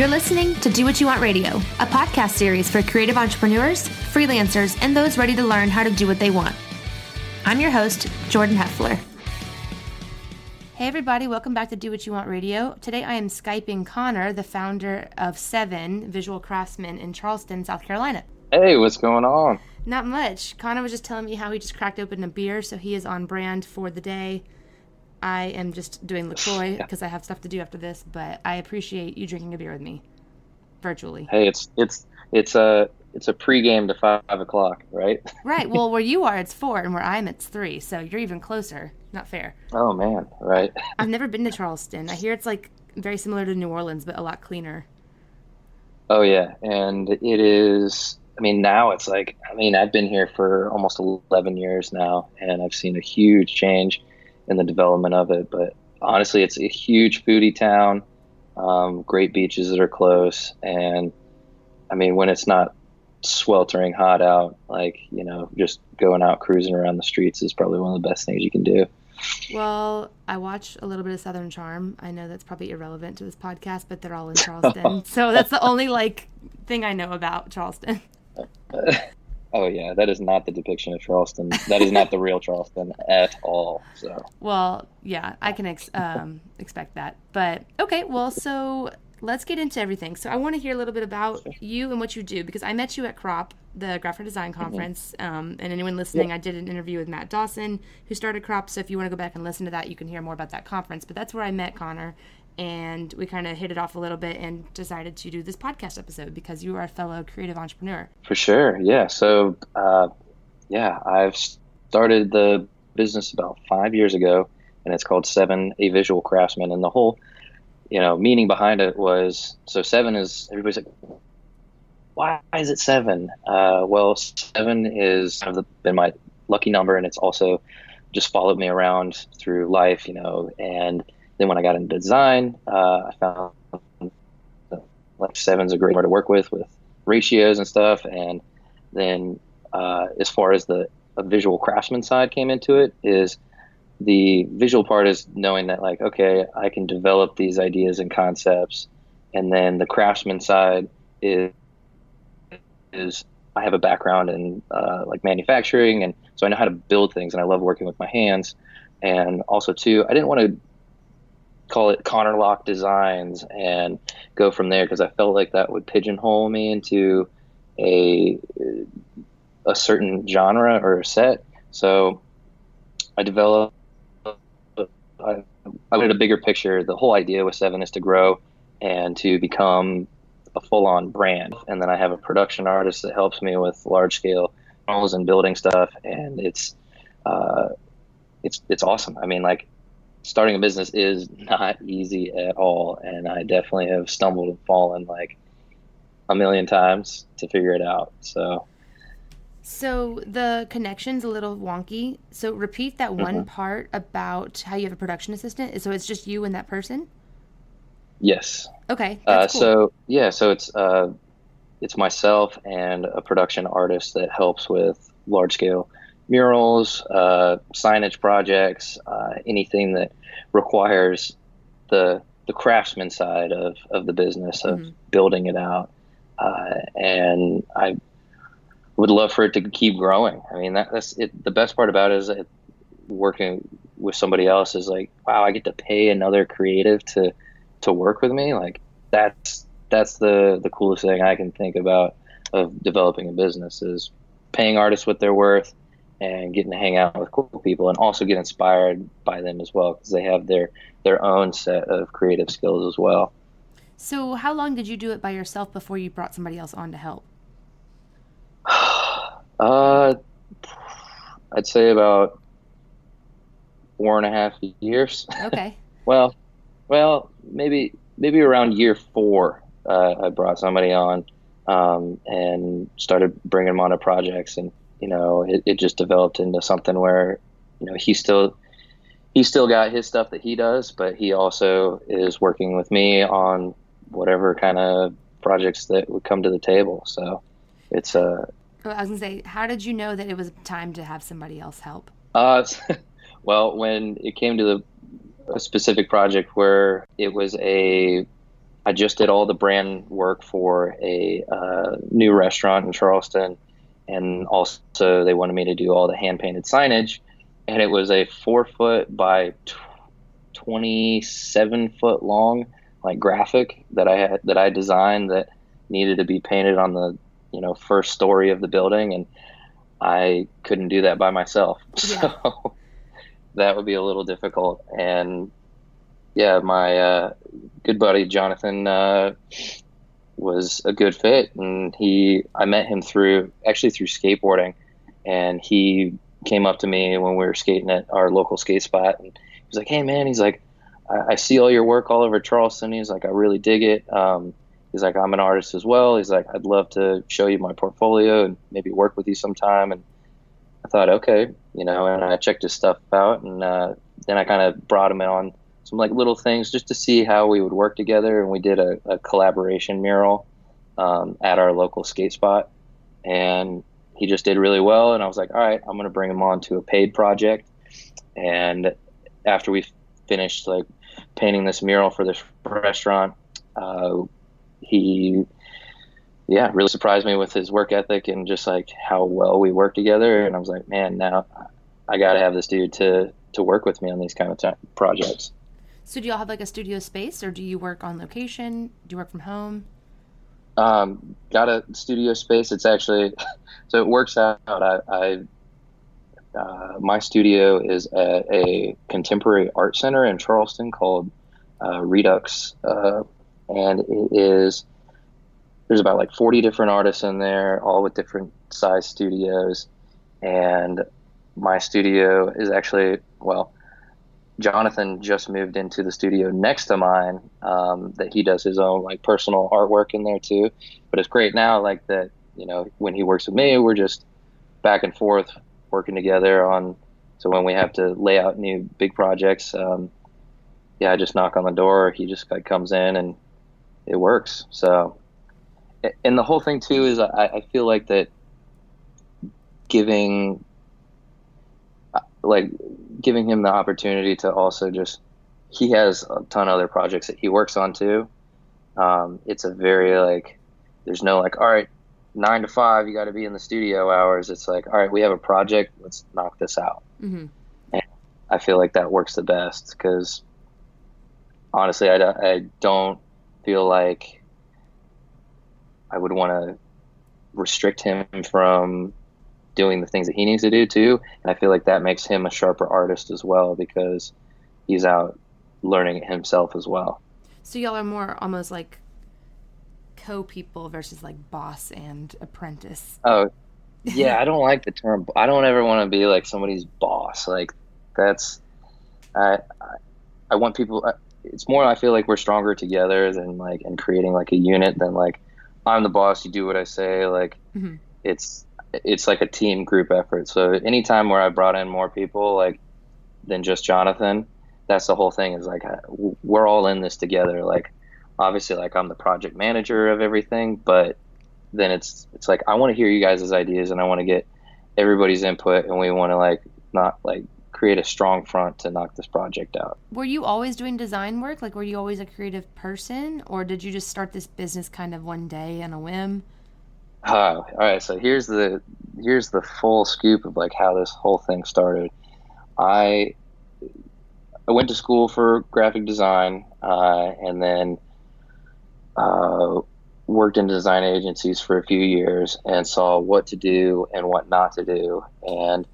You're listening to Do What You Want Radio, a podcast series for creative entrepreneurs, freelancers, and those ready to learn how to do what they want. I'm your host, Jordan Heffler. Hey, everybody, welcome back to Do What You Want Radio. Today I am Skyping Connor, the founder of Seven Visual Craftsmen in Charleston, South Carolina. Hey, what's going on? Not much. Connor was just telling me how he just cracked open a beer, so he is on brand for the day. I am just doing LaCroix because I have stuff to do after this, but I appreciate you drinking a beer with me virtually. Hey, it's it's it's a it's a pregame to five o'clock, right? right. Well, where you are, it's four, and where I'm, it's three. So you're even closer. Not fair. Oh man, right. I've never been to Charleston. I hear it's like very similar to New Orleans, but a lot cleaner. Oh yeah, and it is. I mean, now it's like. I mean, I've been here for almost eleven years now, and I've seen a huge change in the development of it. But honestly, it's a huge foodie town. Um, great beaches that are close, and I mean, when it's not sweltering hot out, like you know, just going out cruising around the streets is probably one of the best things you can do. Well, I watch a little bit of Southern Charm. I know that's probably irrelevant to this podcast, but they're all in Charleston, so that's the only like thing I know about Charleston. Oh yeah, that is not the depiction of Charleston. That is not the real Charleston at all. So. Well, yeah, I can ex- um, expect that. But okay, well, so let's get into everything. So I want to hear a little bit about you and what you do because I met you at Crop, the graphic design mm-hmm. conference. Mm-hmm. Um, and anyone listening, yeah. I did an interview with Matt Dawson, who started Crop. So if you want to go back and listen to that, you can hear more about that conference. But that's where I met Connor, and we kind of hit it off a little bit and decided to do this podcast episode because you are a fellow creative entrepreneur. For sure, yeah. So, uh, yeah, I've started the business about five years ago, and it's called Seven, a Visual Craftsman. And the whole, you know, meaning behind it was so seven is everybody's like, why is it seven? Uh, well, seven is kind of been my lucky number, and it's also just followed me around through life, you know, and then when I got into design, uh, I found like seven's a great number to work with with ratios and stuff. And then uh, as far as the visual craftsman side came into it, is the visual part is knowing that like okay, I can develop these ideas and concepts, and then the craftsman side is is I have a background in uh, like manufacturing, and so I know how to build things, and I love working with my hands. And also too, I didn't want to call it Connor Lock Designs and go from there because I felt like that would pigeonhole me into a a certain genre or set. So I developed. I, I wanted a bigger picture. The whole idea with Seven is to grow and to become a full-on brand. And then I have a production artist that helps me with large-scale models and building stuff. And it's uh, it's it's awesome. I mean, like starting a business is not easy at all and i definitely have stumbled and fallen like a million times to figure it out so. So the connection's a little wonky. So repeat that one mm-hmm. part about how you have a production assistant. So it's just you and that person? Yes. Okay uh, cool. so yeah so it's uh, it's myself and a production artist that helps with large scale murals, uh, signage projects, uh, anything that requires the the craftsman side of, of the business of mm-hmm. building it out. Uh, and I would love for it to keep growing. I mean, that, that's it, the best part about it is working with somebody else is like, wow, I get to pay another creative to to work with me. Like that's that's the the coolest thing I can think about of developing a business is paying artists what they're worth and getting to hang out with cool people and also get inspired by them as well because they have their their own set of creative skills as well. So, how long did you do it by yourself before you brought somebody else on to help? uh, I'd say about four and a half years. Okay. well, well, maybe maybe around year four, uh, I brought somebody on um, and started bringing them on to projects and you know, it, it just developed into something where, you know, he still he still got his stuff that he does, but he also is working with me on whatever kind of projects that would come to the table. So it's a. Uh, well, I was gonna say, how did you know that it was time to have somebody else help? Uh, well, when it came to the a specific project where it was a I just did all the brand work for a uh, new restaurant in Charleston, and also they wanted me to do all the hand painted signage, and it was a four foot by twenty seven foot long like graphic that I had that I designed that needed to be painted on the you know first story of the building, and I couldn't do that by myself, yeah. so that would be a little difficult. And yeah, my uh, good buddy Jonathan uh, was a good fit, and he I met him through actually through skateboarding, and he came up to me when we were skating at our local skate spot, and he was like, "Hey man," he's like, I, I see all your work all over Charleston." He's like, "I really dig it." Um, he's like, "I'm an artist as well." He's like, "I'd love to show you my portfolio and maybe work with you sometime." And I thought, okay, you know, and I checked his stuff out, and uh, then I kind of brought him on some like little things just to see how we would work together. And we did a, a collaboration mural um, at our local skate spot, and he just did really well. And I was like, all right, I'm going to bring him on to a paid project. And after we finished like painting this mural for this restaurant, uh, he yeah really surprised me with his work ethic and just like how well we work together. And I was like, man, now I got to have this dude to to work with me on these kind of t- projects. So do y'all have like a studio space, or do you work on location? Do you work from home? Um, got a studio space. It's actually so it works out. I, I uh, my studio is at a contemporary art center in Charleston called uh, Redux, uh, and it is there's about like 40 different artists in there, all with different size studios, and my studio is actually well Jonathan just moved into the studio next to mine. Um, that he does his own like personal artwork in there too. But it's great now, like that. You know, when he works with me, we're just back and forth working together on. So when we have to lay out new big projects, um, yeah, I just knock on the door. He just like comes in and it works. So, and the whole thing too is I, I feel like that giving like giving him the opportunity to also just he has a ton of other projects that he works on too. Um, it's a very like there's no like all right nine to five you got to be in the studio hours. It's like all right we have a project let's knock this out. Mm-hmm. And I feel like that works the best because honestly I, I don't feel like I would want to restrict him from doing the things that he needs to do too. And I feel like that makes him a sharper artist as well because he's out learning it himself as well. So y'all are more almost like co people versus like boss and apprentice. Oh, yeah. I don't like the term. I don't ever want to be like somebody's boss. Like that's I I, I want people. It's more. I feel like we're stronger together than like and creating like a unit than like I'm the boss. You do what I say. Like mm-hmm. it's it's like a team group effort. So anytime where I brought in more people, like than just Jonathan, that's the whole thing. Is like we're all in this together. Like obviously, like I'm the project manager of everything, but then it's it's like I want to hear you guys' ideas and I want to get everybody's input, and we want to like not like create a strong front to knock this project out. Were you always doing design work? Like, were you always a creative person, or did you just start this business kind of one day on a whim? Uh, all right, so here's the here's the full scoop of like how this whole thing started. I I went to school for graphic design, uh, and then uh, worked in design agencies for a few years, and saw what to do and what not to do, and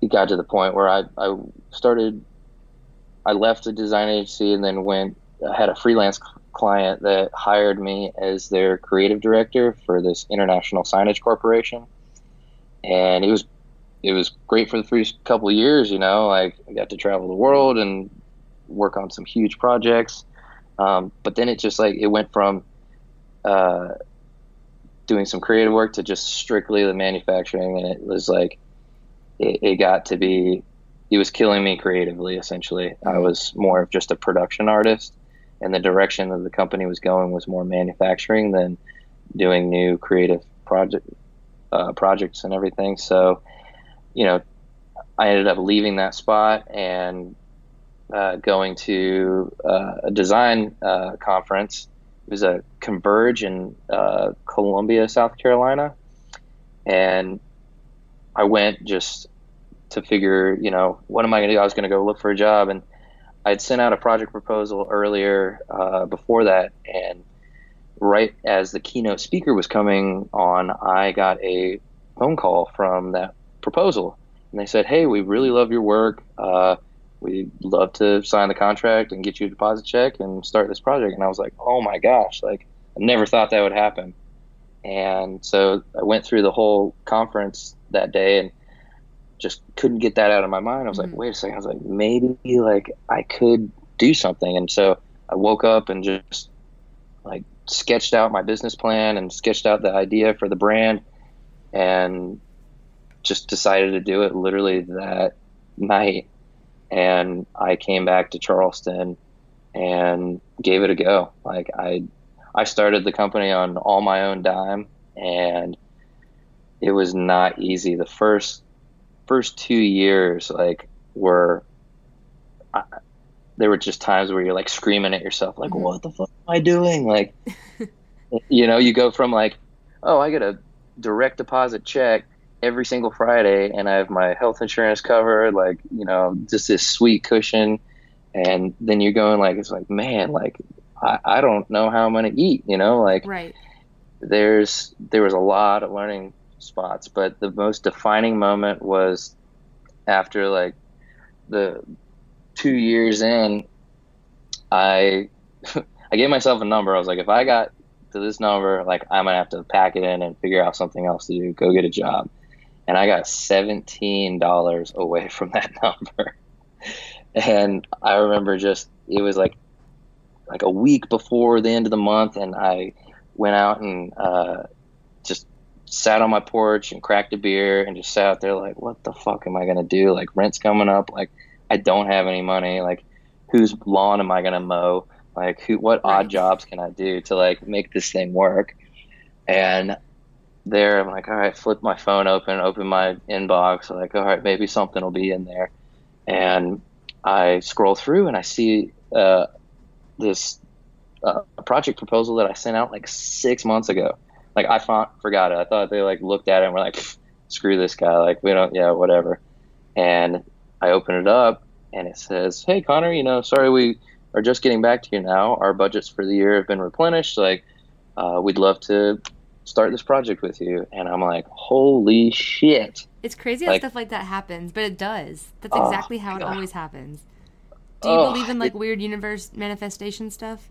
it got to the point where I I started. I left the design agency and then went had a freelance client that hired me as their creative director for this international signage corporation, and it was it was great for the first couple of years. You know, like I got to travel the world and work on some huge projects. Um, but then it just like it went from uh, doing some creative work to just strictly the manufacturing, and it was like it, it got to be it was killing me creatively. Essentially, I was more of just a production artist and the direction that the company was going was more manufacturing than doing new creative project uh, projects and everything. So, you know, I ended up leaving that spot and uh, going to uh, a design uh, conference. It was a Converge in uh, Columbia, South Carolina, and I went just to figure, you know, what am I going to do? I was going to go look for a job, and I'd sent out a project proposal earlier uh, before that, and right as the keynote speaker was coming on, I got a phone call from that proposal, and they said, "Hey, we really love your work. Uh, we'd love to sign the contract and get you a deposit check and start this project." And I was like, "Oh my gosh! Like, I never thought that would happen." And so I went through the whole conference that day and just couldn't get that out of my mind. I was mm-hmm. like, wait a second. I was like, maybe like I could do something. And so I woke up and just like sketched out my business plan and sketched out the idea for the brand and just decided to do it literally that night. And I came back to Charleston and gave it a go. Like I I started the company on all my own dime, and it was not easy. The first first two years, like, were I, there were just times where you're like screaming at yourself, like, mm-hmm. "What the fuck am I doing?" Like, you know, you go from like, "Oh, I get a direct deposit check." every single Friday and I have my health insurance covered, like, you know, just this sweet cushion. And then you're going like, it's like, man, like I, I don't know how I'm going to eat, you know, like right. there's, there was a lot of learning spots, but the most defining moment was after like the two years in, I, I gave myself a number. I was like, if I got to this number, like I'm gonna have to pack it in and figure out something else to do, go get a job. And I got seventeen dollars away from that number. and I remember just it was like like a week before the end of the month, and I went out and uh, sat on my porch and cracked a beer and just sat out there like, what the fuck am I gonna do? Like rent's coming up. Like I don't have any money. Like whose lawn am I gonna mow? Like who? What odd jobs can I do to like make this thing work? And there, I'm like, all right, flip my phone open, open my inbox. Like, all right, maybe something will be in there. And I scroll through and I see uh, this uh, project proposal that I sent out like six months ago. Like I forgot it. I thought they like looked at it and were like, screw this guy. Like we don't, yeah, whatever. And I open it up and it says, hey Connor, you know, sorry we are just getting back to you now. Our budgets for the year have been replenished. Like uh, we'd love to start this project with you. And I'm like, holy shit. It's crazy like, how stuff like that happens, but it does. That's oh, exactly oh, how it God. always happens. Do you oh, believe in like it, weird universe manifestation stuff?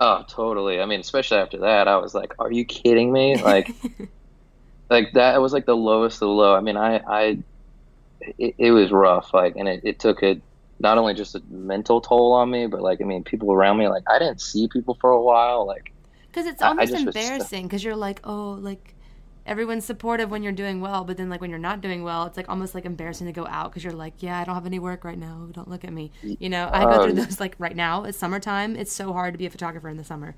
Oh, totally. I mean, especially after that, I was like, "Are you kidding me?" Like, like that was like the lowest of the low. I mean, I, I, it, it was rough. Like, and it, it took a not only just a mental toll on me, but like, I mean, people around me, like, I didn't see people for a while, like, because it's almost embarrassing because you're like, oh, like everyone's supportive when you're doing well, but then like when you're not doing well, it's like almost like embarrassing to go out because you're like, yeah, I don't have any work right now. Don't look at me. You know, I go through um, those like right now. It's summertime. It's so hard to be a photographer in the summer.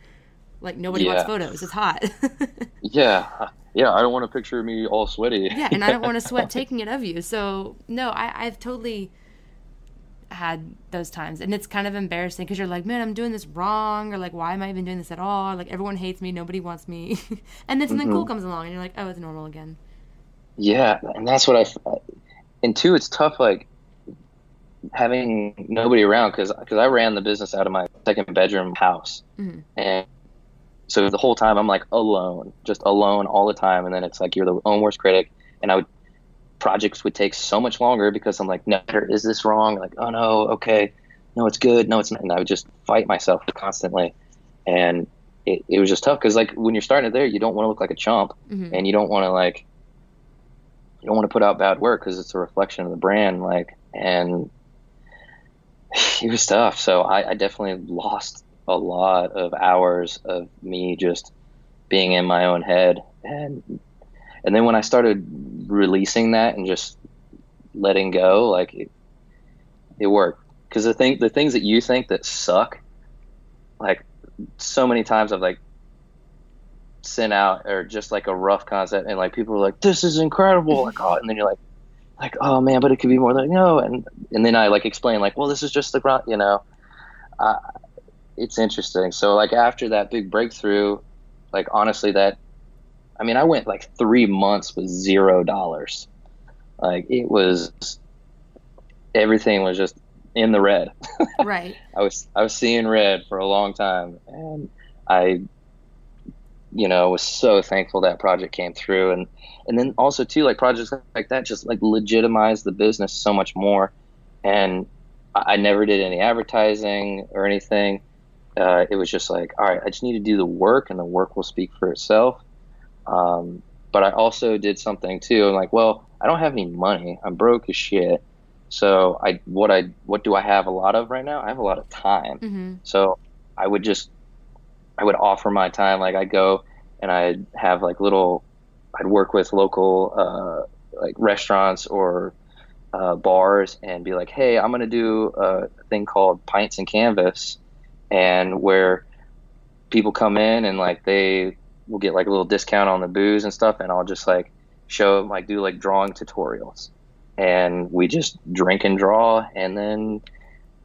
Like nobody yeah. wants photos. It's hot. yeah, yeah. I don't want a picture of me all sweaty. yeah, and I don't want to sweat taking it of you. So no, I, I've totally had those times. And it's kind of embarrassing because you're like man i'm doing this wrong or like why am i even doing this at all? Like everyone hates me nobody wants me. And then something mm-hmm. cool comes along and you're like oh it's normal again. Yeah and that's what i and two it's tough like having nobody around because because i ran the business out of my second bedroom house. Mm-hmm. and so the whole time i'm like alone just alone all the time. And then it's like you're the own worst critic. And i would projects would take so much longer because I'm like, no, is this wrong? Like, oh no, okay, no, it's good, no, it's not. And I would just fight myself constantly, and it, it was just tough because like when you're starting there, you don't want to look like a chump, mm-hmm. and you don't want to like, you don't want to put out bad work because it's a reflection of the brand, like, and it was tough. So I, I definitely lost a lot of hours of me just being in my own head and and then when I started releasing that and just letting go, like it, it worked. Because the thing, the things that you think that suck, like so many times I've like sent out or just like a rough concept, and like people are like, "This is incredible!" Like, oh, and then you're like, like, oh man, but it could be more like no, and and then I like explain like, well, this is just the ground, you know. Uh, it's interesting. So like after that big breakthrough, like honestly, that I mean, I went like three months with zero dollars. Like it was everything was just in the red. Right. I was I was seeing red for a long time, and I, you know, was so thankful that project came through, and and then also too like projects like that just like legitimize the business so much more, and I, I never did any advertising or anything. Uh, it was just like, all right, I just need to do the work, and the work will speak for itself. Um, but I also did something too. I'm like, well, I don't have any money. I'm broke as shit. So I what I what do I have a lot of right now? I have a lot of time. Mm-hmm. So I would just I would offer my time. Like I'd go and I'd have like little I'd work with local uh, like restaurants or uh, bars and be like, hey, I'm gonna do a thing called Pints and Canvas, and where people come in and like they will get like a little discount on the booze and stuff, and I'll just like show them like do like drawing tutorials. And we just drink and draw and then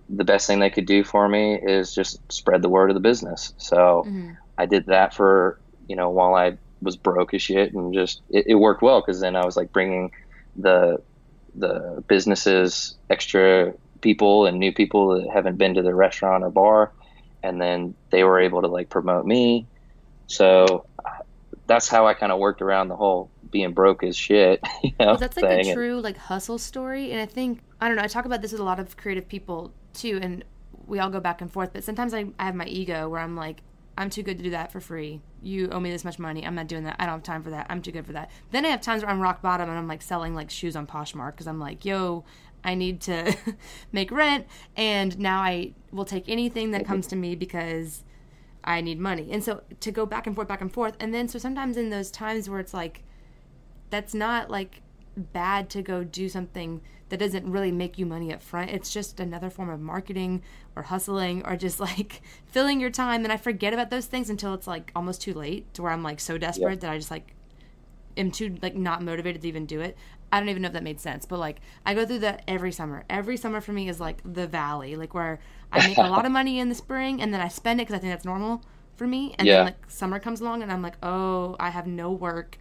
the best thing they could do for me is just spread the word of the business. So Mm-hmm. i did that for you know while i was broke as shit and just it, it worked well because then i was like bringing the the businesses extra people and new people that haven't been to the restaurant or bar and then they were able to like promote me. So that's how i kind of worked around the whole being broke as shit you know Well, that's like thing. a true like hustle story, and I think I don't know. I talk about this with a lot of creative people too, and we all go back and forth. But sometimes I, I have my ego where I'm like, I'm too good to do that for free. You owe me this much money. I'm not doing that. I don't have time for that. I'm too good for that. Then I have times where I'm rock bottom and I'm like selling like shoes on Poshmark because I'm like, yo, I need to make rent, and now I will take anything that comes to me because I need money. And so to go back and forth, back and forth, and then so sometimes in those times where it's like that's not like bad to go do something that doesn't really make you money up front. It's just another form of marketing or hustling or just like filling your time. And I forget about those things until it's like almost too late to where I'm like so desperate that I just like am too like not motivated to even do it. I don't even know if that made sense, but like I go through that every summer. Every summer for me is like the valley, like where I make a lot of money in the spring and then I spend it because I think that's normal for me. And Yeah. then like summer comes along and I'm like, oh, I have no work.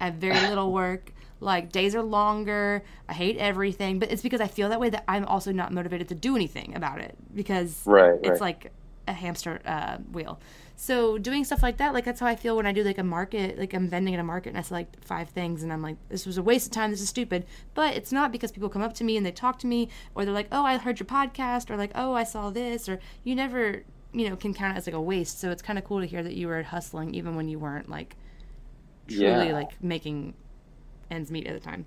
I have very little work. Like days are longer. I hate everything, but it's because I feel that way that I'm also not motivated to do anything about it because Right, it's right. like a hamster uh, wheel. So doing stuff like that, like that's how I feel when I do like a market, like I'm vending at a market and I select five things and I'm like, this was a waste of time. This is stupid. But it's not because people come up to me and they talk to me or they're like, oh, I heard your podcast or like, oh, I saw this or you never, you know, can count it as like a waste. So it's kind of cool to hear that you were hustling even when you weren't like truly Yeah. like making ends meet at the time.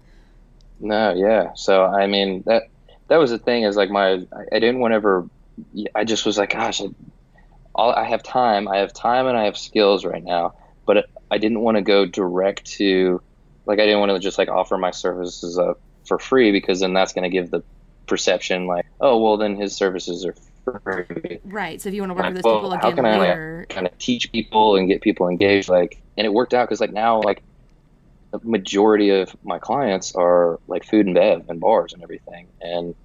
No, yeah. So I mean that that was the thing is like my I, didn't want to ever. I just was like, gosh, I, all, I have time. I have time and I have skills right now, but I didn't want to go direct to like I didn't want to just like offer my services up for free because then that's going to give the perception like, oh well, then his services are free. Right. So if you want to work with those well, people how again can I, like, kind of teach people and get people engaged like and it worked out because like now like the majority of my clients are like food and bev and bars and everything and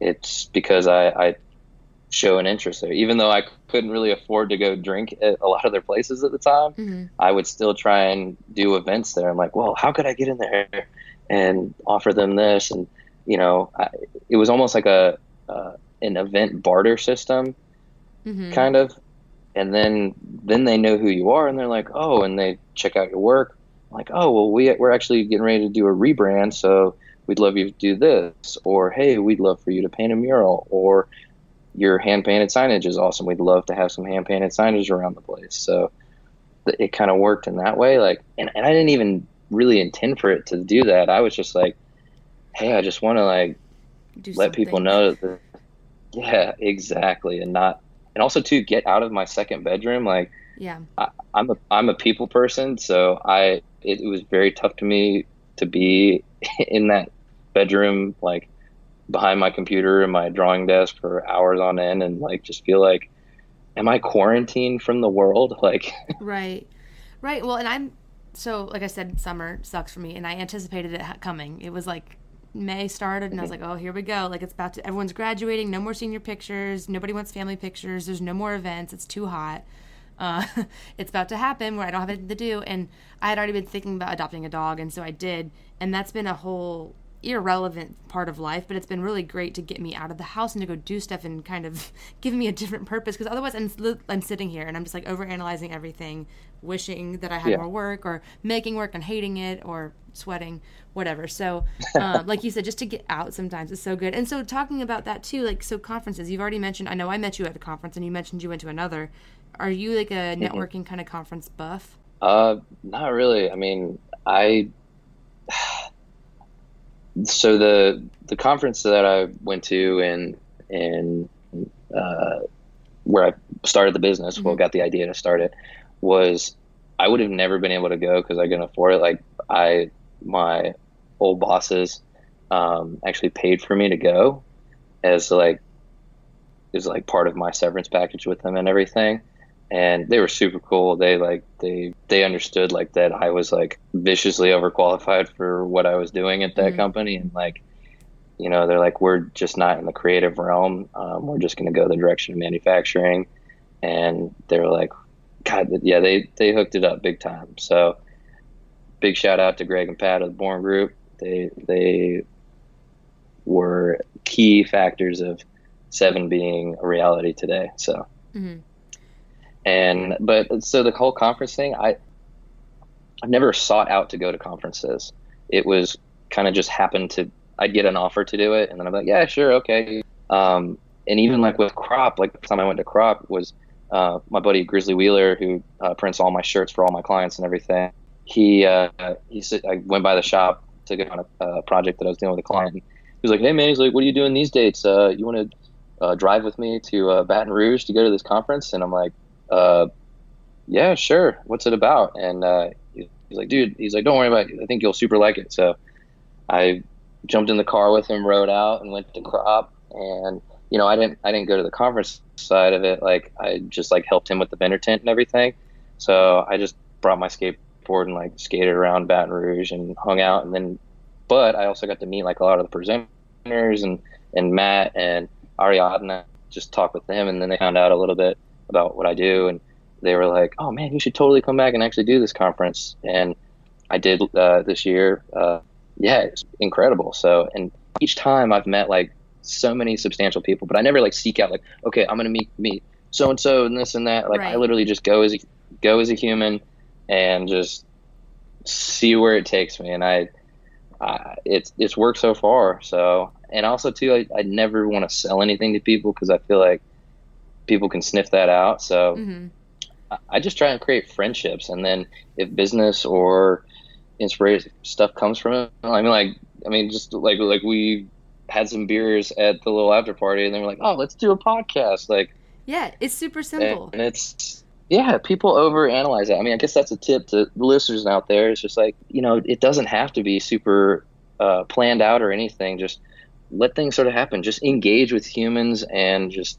it's because i i show an interest there. Even though i couldn't really afford to go drink at a lot of their places at the time Mhm. i would still try and do events there. I'm like well how could i get in there and offer them this? And you know I, it was almost like a uh, an event barter system Mhm. kind of. And then then they know who you are and they're like oh and they check out your work. Like oh well we, we're actually getting ready to do a rebrand so we'd love you to do this. Or hey we'd love for you to paint a mural. Or your hand painted signage is awesome. We'd love to have some hand painted signage around the place. So it kind of worked in that way like and, and i didn't even really intend for it to do that. I was just like hey i just want to like Do let people know that yeah exactly and not and also to get out of my second bedroom like Yeah. i'm a i'm a people person so i it, it was very tough to me to be in that bedroom like behind my computer and my drawing desk for hours on end and like just feel like am i quarantined from the world like Right. Right. Well, and I'm so like I said, summer sucks for me, and I anticipated it coming. It was like May started, and I was like, oh, here we go. Like it's about to. Everyone's graduating. No more senior pictures. Nobody wants family pictures. There's no more events. It's too hot. Uh, it's about to happen where I don't have anything to do. And I had already been thinking about adopting a dog, and so I did. And that's been a whole irrelevant part of life, but it's been really great to get me out of the house and to go do stuff and kind of give me a different purpose. Because otherwise, I'm, I'm sitting here and I'm just like over analyzing everything, wishing that I had yeah. more work or making work and hating it or sweating, whatever. So, um, like you said, just to get out sometimes is so good. And so, talking about that too, like, so conferences, you've already mentioned, I know I met you at a conference and you mentioned you went to another. Are you like a mm-hmm. networking mm-hmm. kind of conference buff? Uh, not really. I mean, I so the the conference that I went to and and uh, where I started the business, mm-hmm. well, got the idea to start it, was I would have never been able to go because I couldn't afford it. Like I, my old bosses um, actually paid for me to go as like is like part of my severance package with them and everything and they were super cool. They like they they understood like that I was like viciously overqualified for what I was doing at that mm-hmm. company, and like you know they're like we're just not in the creative realm. Um, we're just going to go the direction of manufacturing, and they were like, God, yeah, they they hooked it up big time. So big shout out to Greg and Pat of the Born Group. They they were key factors of seven being a reality today. So. Mm-hmm and but so the whole conference thing, I I've never sought out to go to conferences. It was kind of just happened to I'd get an offer to do it, and then I'm like, yeah, sure, okay. Um, and even like with Crop, like the time I went to Crop was uh, my buddy Grizzly Wheeler, who uh, prints all my shirts for all my clients and everything. He uh, he said I went by the shop to get on a, a project that I was doing with a client. He was like, "Hey man, he's like, what are you doing these dates? Uh, you want to uh, drive with me to uh, Baton Rouge to go to this conference?" And I'm like, uh, yeah, sure. What's it about? And uh, he's like, dude, he's like, don't worry about it. I think you'll super like it. So I jumped in the car with him, rode out, and went to Crop. And you know, I didn't, I didn't go to the conference side of it. Like, I just like helped him with the vendor tent and everything. So I just brought my skateboard and like skated around Baton Rouge and hung out. And then, but I also got to meet like a lot of the presenters and and Matt and Ariadna. Just talk with them, and then they found out a little bit about what I do, and they were like, "Oh man, you should totally come back and actually do this conference." And I did uh, this year. Uh, yeah, it's incredible. So, and each time I've met like so many substantial people, but I never like seek out like, okay, I'm gonna meet meet so and so and this and that. Like right. I literally just go as a, go as a human and just see where it takes me. And I, I it's it's worked so far. So, and also too, I, I never want to sell anything to people because I feel like people can sniff that out. So mm-hmm. I just try and create friendships, and then if business or inspiration stuff comes from it, I mean, like, I mean, just like like we had some beers at the little after party, and they were like, "Oh, let's do a podcast." Like, yeah, it's super simple, and, and it's yeah, people overanalyze it. I mean, I guess that's a tip to the listeners out there. It's just like you know, it doesn't have to be super uh, planned out or anything. Just let things sort of happen. Just engage with humans and just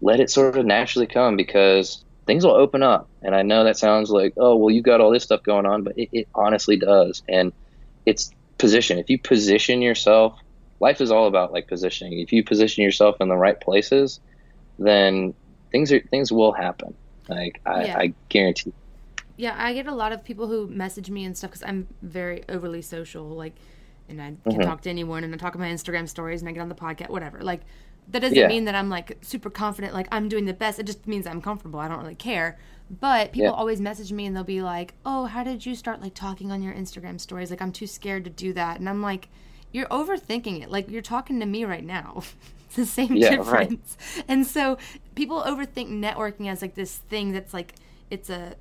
let it sort of naturally come because things will open up. And I know that sounds like, oh, well, you got all this stuff going on, but it, it honestly does. And it's position. If you position yourself, life is all about like positioning. If you position yourself in the right places, then things are things will happen. Like I, yeah. I guarantee. Yeah, I get a lot of people who message me and stuff because I'm very overly social. Like, and I can mm-hmm. talk to anyone, and I talk on my Instagram stories, and I get on the podcast, whatever. Like, that doesn't yeah. mean that I'm like super confident, like I'm doing the best. It just means I'm comfortable. I don't really care. But people yeah. always message me and they'll be like, "Oh, how did you start like talking on your Instagram stories? Like I'm too scared to do that." And I'm like, "You're overthinking it. Like you're talking to me right now." it's the same yeah, difference. Right. And so people overthink networking as like this thing that's like it's a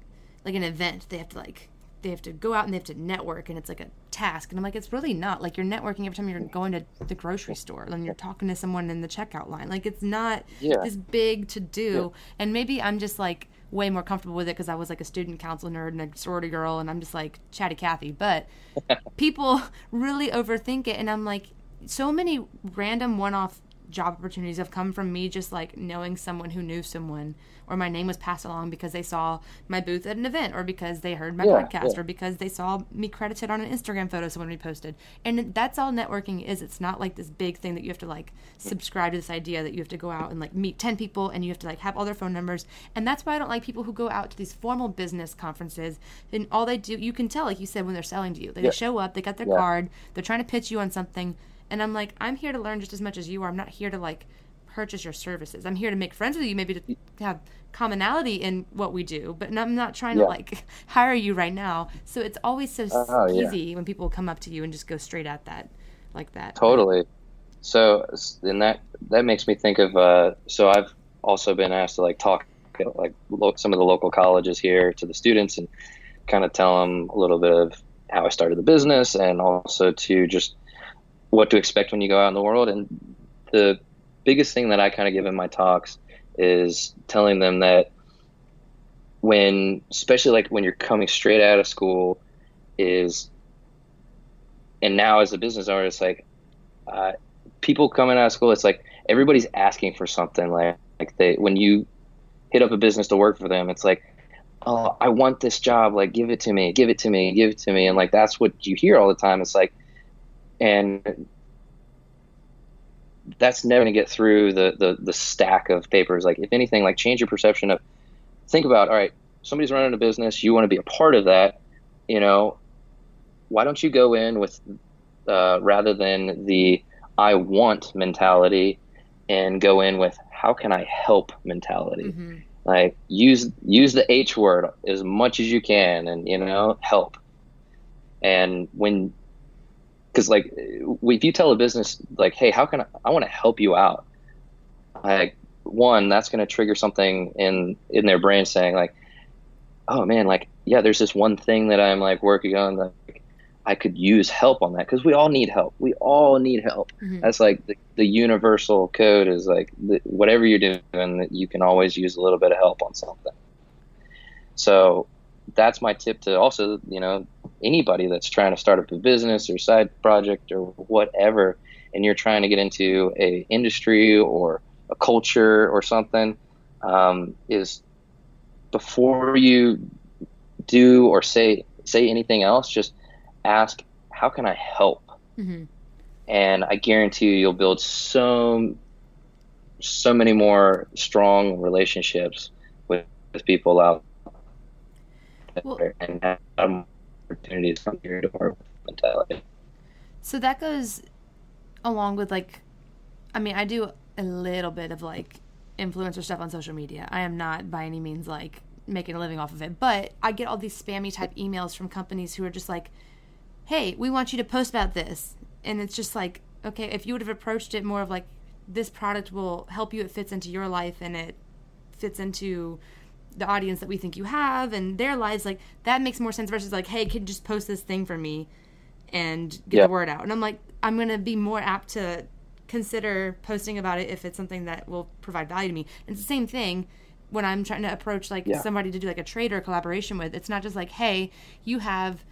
like an event. They have to like they have to go out and they have to network and it's like a task. And i'm like it's really not. Like you're networking every time you're going to the grocery store and you're talking to someone in the checkout line. Like it's not yeah. this big to do. Yeah. and maybe i'm just like way more comfortable with it because i was like a student council nerd and a sorority girl and i'm just like chatty cathy. But people really overthink it and i'm like so many random one-off job opportunities have come from me just like knowing someone who knew someone or my name was passed along because they saw my booth at an event or because they heard my yeah, podcast yeah. or because they saw me credited on an Instagram photo someone reposted. And that's all networking is. It's not like this big thing that you have to like subscribe to this idea that you have to go out and like meet 10 people and you have to like have all their phone numbers. And that's why I don't like people who go out to these formal business conferences and all they do, you can tell, like you said, when they're selling to you, they yeah. show up, they got their card, they're trying to pitch you on something. And I'm like, I'm here to learn just as much as you are. I'm not here to like purchase your services. I'm here to make friends with you, maybe to have commonality in what we do, but I'm not trying yeah. to like hire you right now. So it's always so uh, easy yeah. when people come up to you and just go straight at that like that. Totally. So and that that makes me think of uh, so I've also been asked to like talk like some of the local colleges here to the students and kind of tell them a little bit of how I started the business and also to just what to expect when you go out in the world and the biggest thing that I kind of give in my talks is telling them that when, especially like when you're coming straight out of school, is, and now as a business owner, it's like, uh, people coming out of school, it's like everybody's asking for something. Like, like they, when you hit up a business to work for them, it's like, oh, I want this job. Like, give it to me, give it to me, give it to me. And like, that's what you hear all the time. It's like, and that's never going to get through the, the the stack of papers. Like if anything, like change your perception of think about all right, somebody's running a business, you want to be a part of that. You know, why don't you go in with uh, rather than the I want mentality and go in with how can I help mentality. Mm-hmm. Like use use the H word as much as you can, and you know help. And when because like if you tell a business like hey how can i, I want to help you out like one that's going to trigger something in in their brain saying like oh man like yeah there's this one thing that i'm like working on that i could use help on that. Because we all need help. We all need help. Mm-hmm. that's like the, the universal code is like the, whatever you're doing that you can always use a little bit of help on something. So that's my tip to also you know anybody that's trying to start up a business or side project or whatever and you're trying to get into a industry or a culture or something um, is before you do or say say anything else just ask how can i help mm-hmm. and i guarantee you you'll build so so many more strong relationships with, with people out well, and have opportunities from your department mentality. So that goes along with like, I mean, I do a little bit of like influencer stuff on social media. I am not by any means like making a living off of it, but I get all these spammy type emails from companies who are just like, "Hey, we want you to post about this," and it's just like, okay, if you would have approached it more of like, this product will help you, it fits into your life, and it fits into the audience that we think you have and their lives like that makes more sense versus like hey can you just post this thing for me and get yeah. the word out. And i'm like i'm gonna be more apt to consider posting about it if it's something that will provide value to me. And it's the same thing when i'm trying to approach like yeah. somebody to do like a trade or a collaboration with. It's not just like hey you have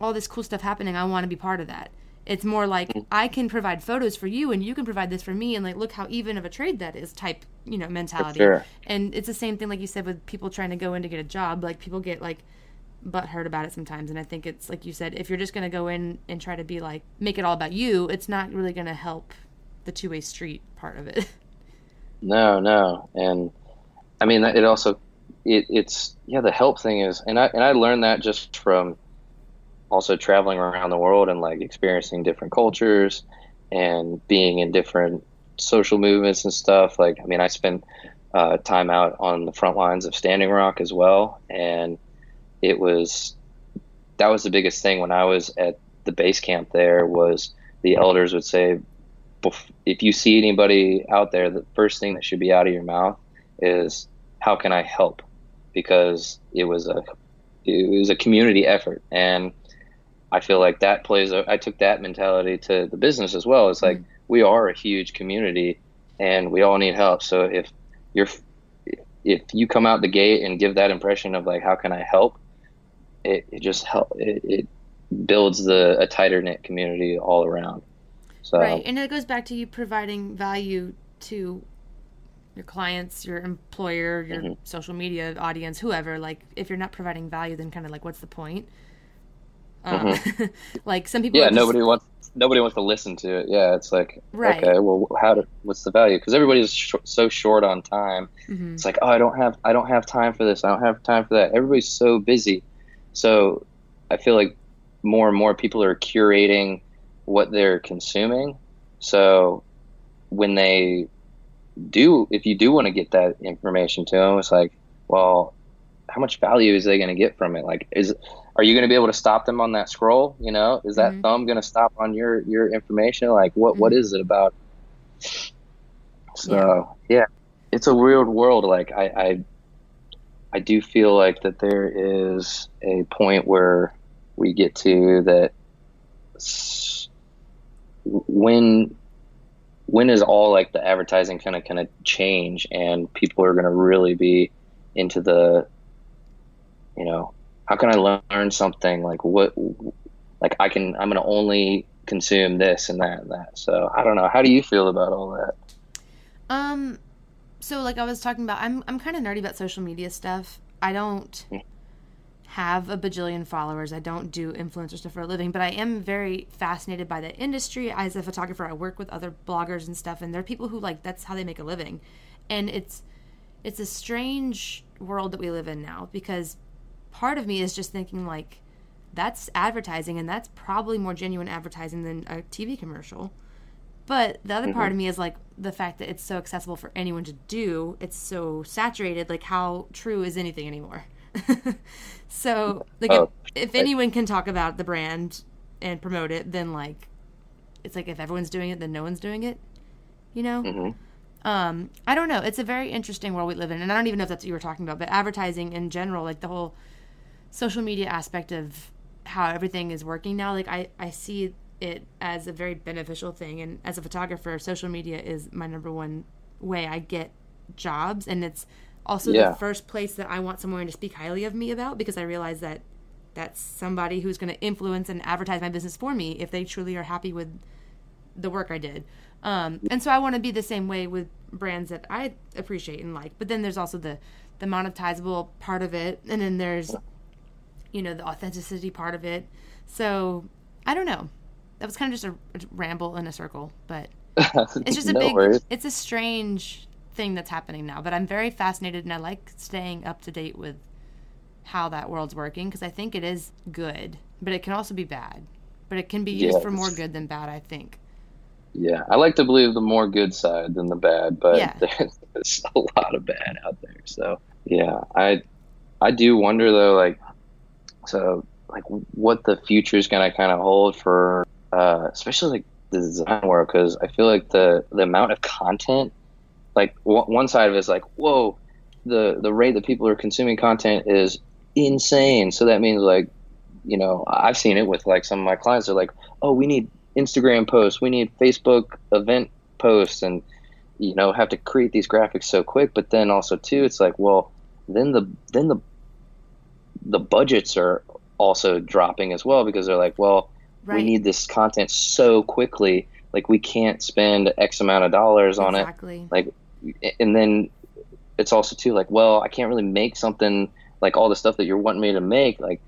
all this cool stuff happening. I want to be part of that it's more like mm. I can provide photos for you and you can provide this for me and like look how even of a trade that is type, you know, mentality. Sure. And it's the same thing like you said with people trying to go in to get a job. Like people get like butt hurt about it sometimes and I think it's like you said, if you're just gonna go in and try to be like make it all about you, it's not really gonna help the two way street part of it. No, no. And I mean it also it, it's yeah, the help thing is and I and I learned that just from also traveling around the world and like experiencing different cultures and being in different social movements and stuff. Like, I mean, I spent uh, time out on the front lines of Standing Rock as well, and it was that was the biggest thing when I was at the base camp. There was the elders would say, if you see anybody out there, the first thing that should be out of your mouth is, "How can I help?" Because it was a it was a community effort, and I feel like that plays. A, I took that mentality to the business as well. It's like mm-hmm. we are a huge community, and we all need help. So if you're if you come out the gate and give that impression of like how can I help, it, it just help it, it builds the a tighter knit community all around. So right, and it goes back to you providing value to your clients, your employer, your Mm-hmm. social media audience, whoever. Like, if you're not providing value, then kind of like, what's the point? Um, like some people, Mm-hmm. yeah, just- nobody wants nobody wants to listen to it. Yeah, it's like Right. okay, well, how do, what's the value? Because everybody's sh- so short on time. Mhm. It's like, oh, I don't have I don't have time for this. I don't have time for that. Everybody's so busy. So I feel like more and more people are curating what they're consuming. So when they do, if you do want to get that information to them, it's like, well, how much value is they going to get from it? Like, is are you going to be able to stop them on that scroll? You know, is that Mhm. thumb going to stop on your your information? Like, what what Mhm. is it about? So yeah, it's a weird world. Like I, I I do feel like that there is a point where we get to that when when is all like the advertising kind of kind of change and people are going to really be into the you know how can i learn something like what like i can i'm going to only consume this and that and that so i don't know how do you feel about all that Um, so like I was talking about, I'm I'm kind of nerdy about social media stuff. I don't have a bajillion followers. I don't do influencer stuff for a living, but I am very fascinated by the industry. As a photographer, I work with other bloggers and stuff, and there are people who like that's how they make a living, and it's it's a strange world that we live in now because part of me is just thinking like that's advertising and that's probably more genuine advertising than a TV commercial. But the other part of me is like the fact that it's so accessible for anyone to do. It's so saturated. Like, how true is anything anymore? so, like, Oh, if, if anyone can talk about the brand and promote it, then like, it's like if everyone's doing it, then no one's doing it. You know? Mhm. Um, I don't know. It's a very interesting world we live in, and I don't even know if that's what you were talking about. But advertising in general, like the whole social media aspect of how everything is working now, like I I see it as a very beneficial thing. And as a photographer, social media is my number one way I get jobs, and it's also Yeah. the first place that I want someone to speak highly of me about because I realize that that's somebody who's going to influence and advertise my business for me if they truly are happy with the work I did. Um, and so I want to be the same way with brands that I appreciate and like. But then there's also the the monetizable part of it, and then there's you know the authenticity part of it. So I don't know. That was kind of just a, a ramble in a circle, but it's just a no big. worries. It's a strange thing that's happening now. But I'm very fascinated, and I like staying up to date with how that world's working because I think it is good, but it can also be bad. But it can be used for more good than bad. I think. Yeah, I like to believe the more good side than the bad, but Yeah. there's, there's a lot of bad out there. So yeah, I I do wonder though, like so like what the future is gonna kind of hold for, uh, especially like the design world, because I feel like the the amount of content, like w- one side of it is like, whoa, the the rate that people are consuming content is insane. So that means like you know, I've seen it with like some of my clients. They're like, "Oh, we need Instagram posts, we need Facebook event posts, and you know, have to create these graphics so quick." But then also too, it's like, well, then the then the the budgets are also dropping as well because they're like, well, Right. we need this content so quickly, like we can't spend X amount of dollars on it exactly. like and then it's also too like well i can't really make something like all the stuff that you're wanting me to make like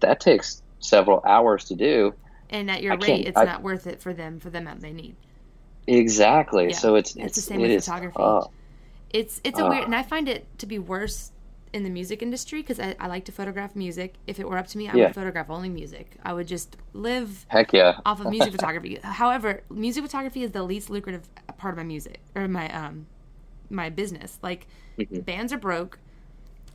that takes several hours to do And at your I rate, it's I- not worth it for them for the amount they need. exactly Yeah, so it's it's it's the same it with is photography. tough. It's it's a Ah. weird, and I find it to be worse in the music industry because I, I like to photograph music. If it were up to me, I Yeah. would photograph only music. I would just live heck yeah off of music photography. However, music photography is the least lucrative part of my music or my um my business. Like Mhm. bands are broke,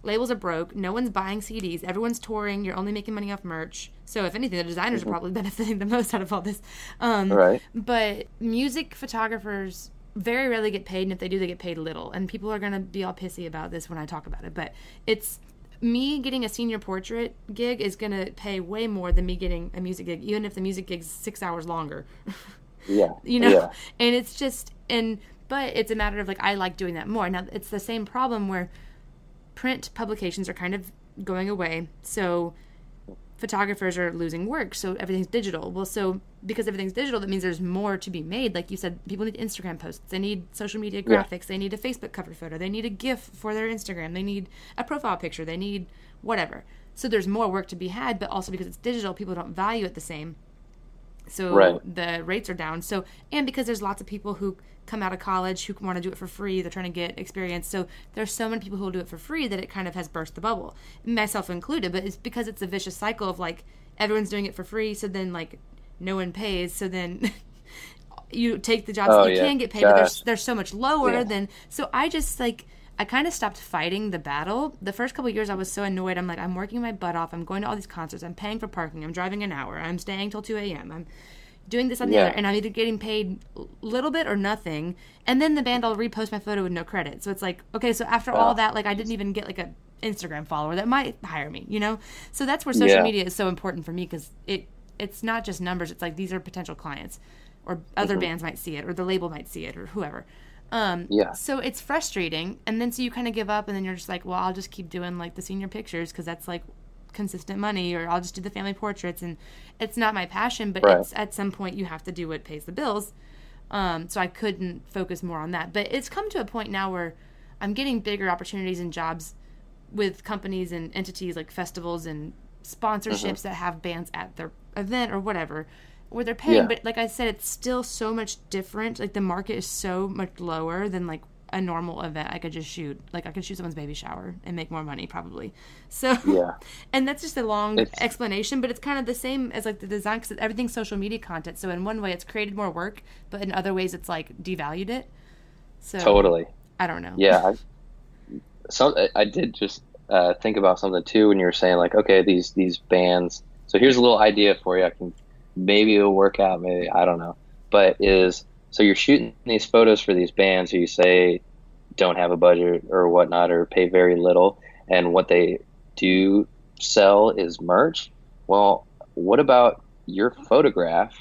labels are broke, no one's buying CDs, everyone's touring, you're only making money off merch. So if anything, the designers are probably benefiting the most out of all this. Um, right but music photographers very rarely get paid, and if they do, they get paid little. And people are gonna be all pissy about this when I talk about it. But it's me getting a senior portrait gig is gonna pay way more than me getting a music gig, even if the music gig's six hours longer. yeah you know yeah and it's just and but it's a matter of like i like doing that more now it's the same problem where print publications are kind of going away so photographers are losing work, so everything's digital. Well, so because everything's digital, that means there's more to be made. Like you said, people need Instagram posts, they need social media graphics, yeah. they need a Facebook cover photo, they need a GIF for their Instagram, they need a profile picture, they need whatever. So there's more work to be had, but also because it's digital, people don't value it the same. So right. the rates are down. So and because there's lots of people who come out of college who want to do it for free, they're trying to get experience. So there's so many people who will do it for free that it kind of has burst the bubble, myself included. But it's because it's a vicious cycle of like everyone's doing it for free, so then like no one pays, so then. you take the jobs oh, that you yeah. can get paid, Gosh. but they're, they're so much lower yeah. than. So I just like I kind of stopped fighting the battle. The first couple years, I was so annoyed. I'm like, I'm working my butt off. I'm going to all these concerts. I'm paying for parking. I'm driving an hour. I'm staying till 2 a.m. I'm doing this on the yeah. other, and I'm either getting paid a little bit or nothing. And then the band will repost my photo with no credit. So it's like, okay, so after all that, like I didn't even get like a Instagram follower that might hire me, you know. So that's where social yeah. media is so important for me because it it's not just numbers. It's like these are potential clients, or other mm-hmm. bands might see it, or the label might see it, or whoever. Um, yeah. So it's frustrating, and then so you kind of give up, and then you're just like, well, I'll just keep doing like the senior pictures because that's like consistent money, or I'll just do the family portraits, and it's not my passion, but right. it's at some point you have to do what pays the bills. Um, so I couldn't focus more on that, but it's come to a point now where I'm getting bigger opportunities and jobs with companies and entities like festivals and sponsorships mm-hmm. that have bands at their event or whatever where they're paying yeah. but like i said it's still so much different. Like the market is so much lower than like a normal event. I could just shoot like i could shoot someone's baby shower and make more money probably. So yeah. and that's just a long it's, explanation but it's kind of the same as like the design because everything's social media content. So in one way it's created more work but in other ways it's like devalued it. So totally. I don't know. Yeah I, so i did just uh, think about something too when you were saying like okay these these bands. So here's a little idea for you. I can maybe it'll work out, maybe I don't know. But is so you're shooting these photos for these bands who you say don't have a budget or whatnot or pay very little, and what they do sell is merch. Well, what about your photograph?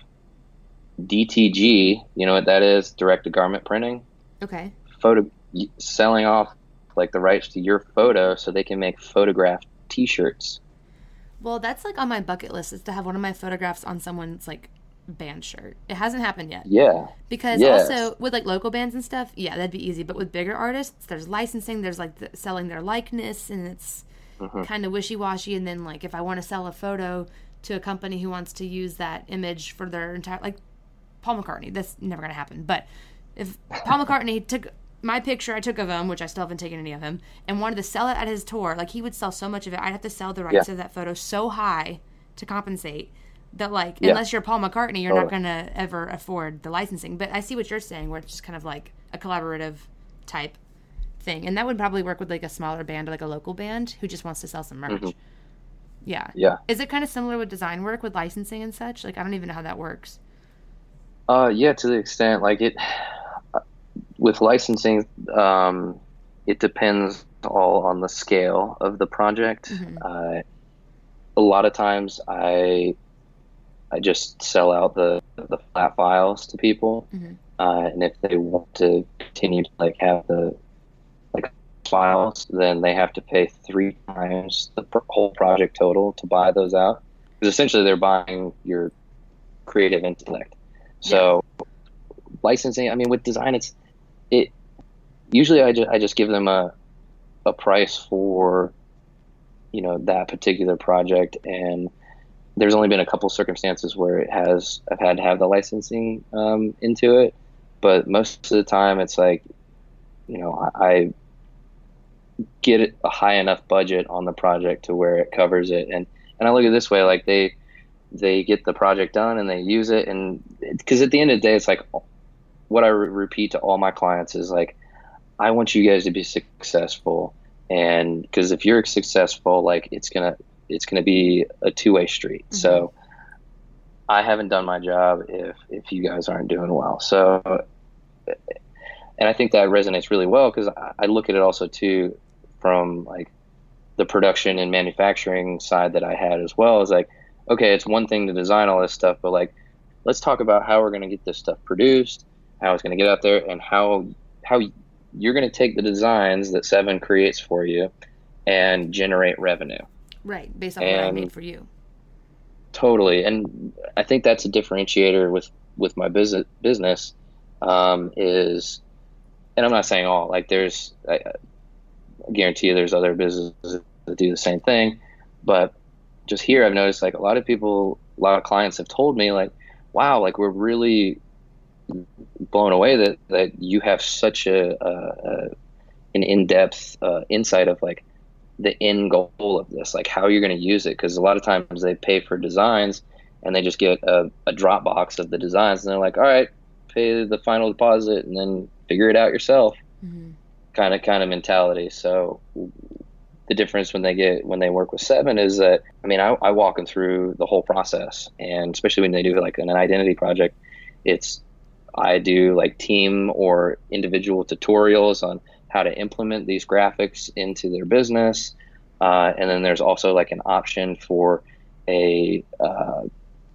DTG, you know what that is? Direct to garment printing. Okay. Photo selling off like the rights to your photo so they can make photographed T-shirts. Well, that's like on my bucket list is to have one of my photographs on someone's like band shirt. It hasn't happened yet. Yeah. Because yes. also with like local bands and stuff, yeah, that'd be easy. But with bigger artists, there's licensing, there's like the, selling their likeness, and it's mm-hmm. kind of wishy washy. And then like if I want to sell a photo to a company who wants to use that image for their entire like Paul McCartney, that's never gonna happen. But if Paul McCartney took my picture I took of him, which I still haven't taken any of him, and wanted to sell it at his tour, like he would sell so much of it, I'd have to sell the rights yeah. of that photo so high to compensate that like yeah. unless you're Paul McCartney, you're not gonna ever afford the licensing. But I see what you're saying, where it's just kind of like a collaborative type thing, and that would probably work with like a smaller band or like a local band who just wants to sell some merch. Mm-hmm. Yeah. Yeah. Is it kind of similar with design work with licensing and such? Like I don't even know how that works. Uh, yeah, to the extent like it with licensing, um, it depends all on the scale of the project. Mm-hmm. Uh, a lot of times, I I just sell out the the flat files to people, mm-hmm. uh, and if they want to continue to like have the like files, then they have to pay three times the whole project total to buy those out. Because essentially, they're buying your creative intellect. So yeah. licensing, I mean, with design, it's it usually I just I just give them a a price for you know that particular project. And there's only been a couple circumstances where it has I've had to have the licensing um, into it, but most of the time it's like, you know, I, I get a high enough budget on the project to where it covers it, and and I look at this way, like they they get the project done and they use it, and because at the end of the day, it's like what I re- repeat to all my clients is like, I want you guys to be successful, and because if you're successful, like it's gonna it's gonna be a two way street. Mm-hmm. So I haven't done my job if if you guys aren't doing well. So, and I think that resonates really well because I, I look at it also too from like the production and manufacturing side that I had as well. Is like, okay, it's one thing to design all this stuff, but like, let's talk about how we're going to get this stuff produced how it's going to get out there, and how how you're going to take the designs that Seven creates for you and generate revenue. Right, based on and, what I made for you. totally. And I think that's a differentiator with with my business business um, is, and I'm not saying all like there's I, I guarantee you there's other businesses that do the same thing, but just here I've noticed like a lot of people, a lot of clients have told me like, wow, like we're really blown away that that you have such a, a, a an in-depth uh, insight of like the end goal of this, like how you're going to use it. Because a lot of times they pay for designs and they just get a, a Dropbox of the designs and they're like, all right, pay the final deposit and then figure it out yourself. Mm-hmm. Kind of kind of mentality. So the difference when they get when they work with seven is that I mean I, I walk them through the whole process and especially when they do like an identity project, it's I do like team or individual tutorials on how to implement these graphics into their business. Uh, and then there's also like an option for a uh,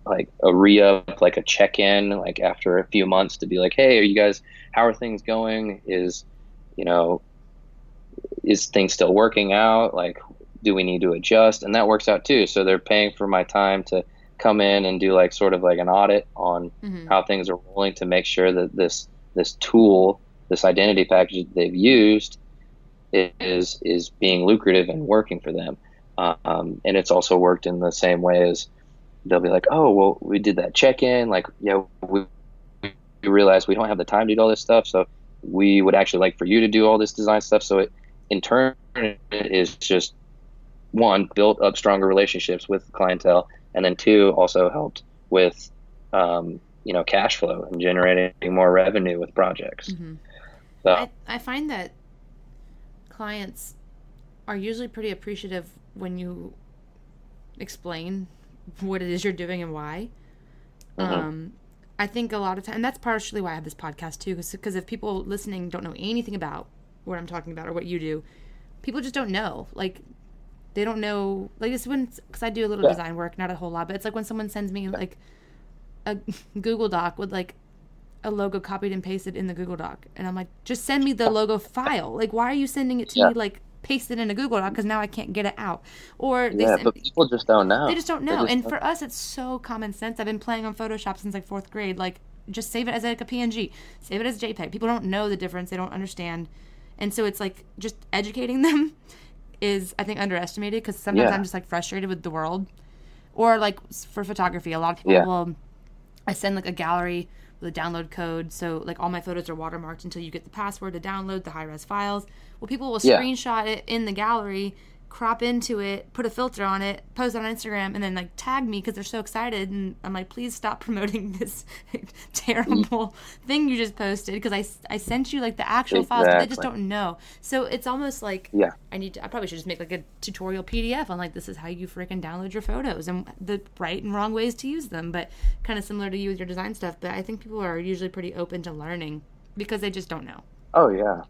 like a re-up, like a check-in, like after a few months to be like, hey, are you guys? How are things going? Is you know, is things still working out? Like, do we need to adjust? And that works out too. So they're paying for my time to come in and do like sort of like an audit on mm-hmm. how things are rolling to make sure that this this tool this identity package that they've used is is being lucrative and working for them. Um, and it's also worked in the same way as they'll be like, oh, well, we did that check in. Like, yeah, we, we realize we don't have the time to do all this stuff. So we would actually like for you to do all this design stuff. So it, in turn, it is just one, built up stronger relationships with clientele. And then two, also helped with, um, you know, cash flow and generating more revenue with projects. Mm-hmm. So I, I find that clients are usually pretty appreciative when you explain what it is you're doing and why. Mm-hmm. Um, I think a lot of time, and that's partially why I have this podcast too, because if people listening don't know anything about what I'm talking about or what you do, people just don't know. Like, they don't know. Like this when, because I do a little yeah. design work, not a whole lot, but it's like when someone sends me like a Google Doc with like a logo copied and pasted in the Google Doc. And I'm like, just send me the logo file. Like, why are you sending it to yeah. me like pasted in a Google Doc? Because now I can't get it out. Or they yeah, send, but people just don't know. They just don't know. Just and don't. for us, it's so common sense. I've been playing on Photoshop since like fourth grade. Like, just save it as like a PNG, save it as JPEG. People don't know the difference. They don't understand. And so it's like just educating them is I think underestimated because sometimes yeah. I'm just like frustrated with the world. Or like for photography, a lot of people yeah. will. I send like a gallery the download code. So like all my photos are watermarked until you get the password to download the high res files. Well, people will yeah. screenshot it in the gallery crop into it, put a filter on it, post it on Instagram, and then like tag me because they're so excited. And I'm like, please stop promoting this terrible thing you just posted because I, I sent you like the actual exactly. files, but they just don't know. So it's almost like yeah, I need to, I probably should just make like a tutorial PDF on like this is how you freaking download your photos and the right and wrong ways to use them. But kind of similar to you with your design stuff. But I think people are usually pretty open to learning because they just don't know. Oh yeah,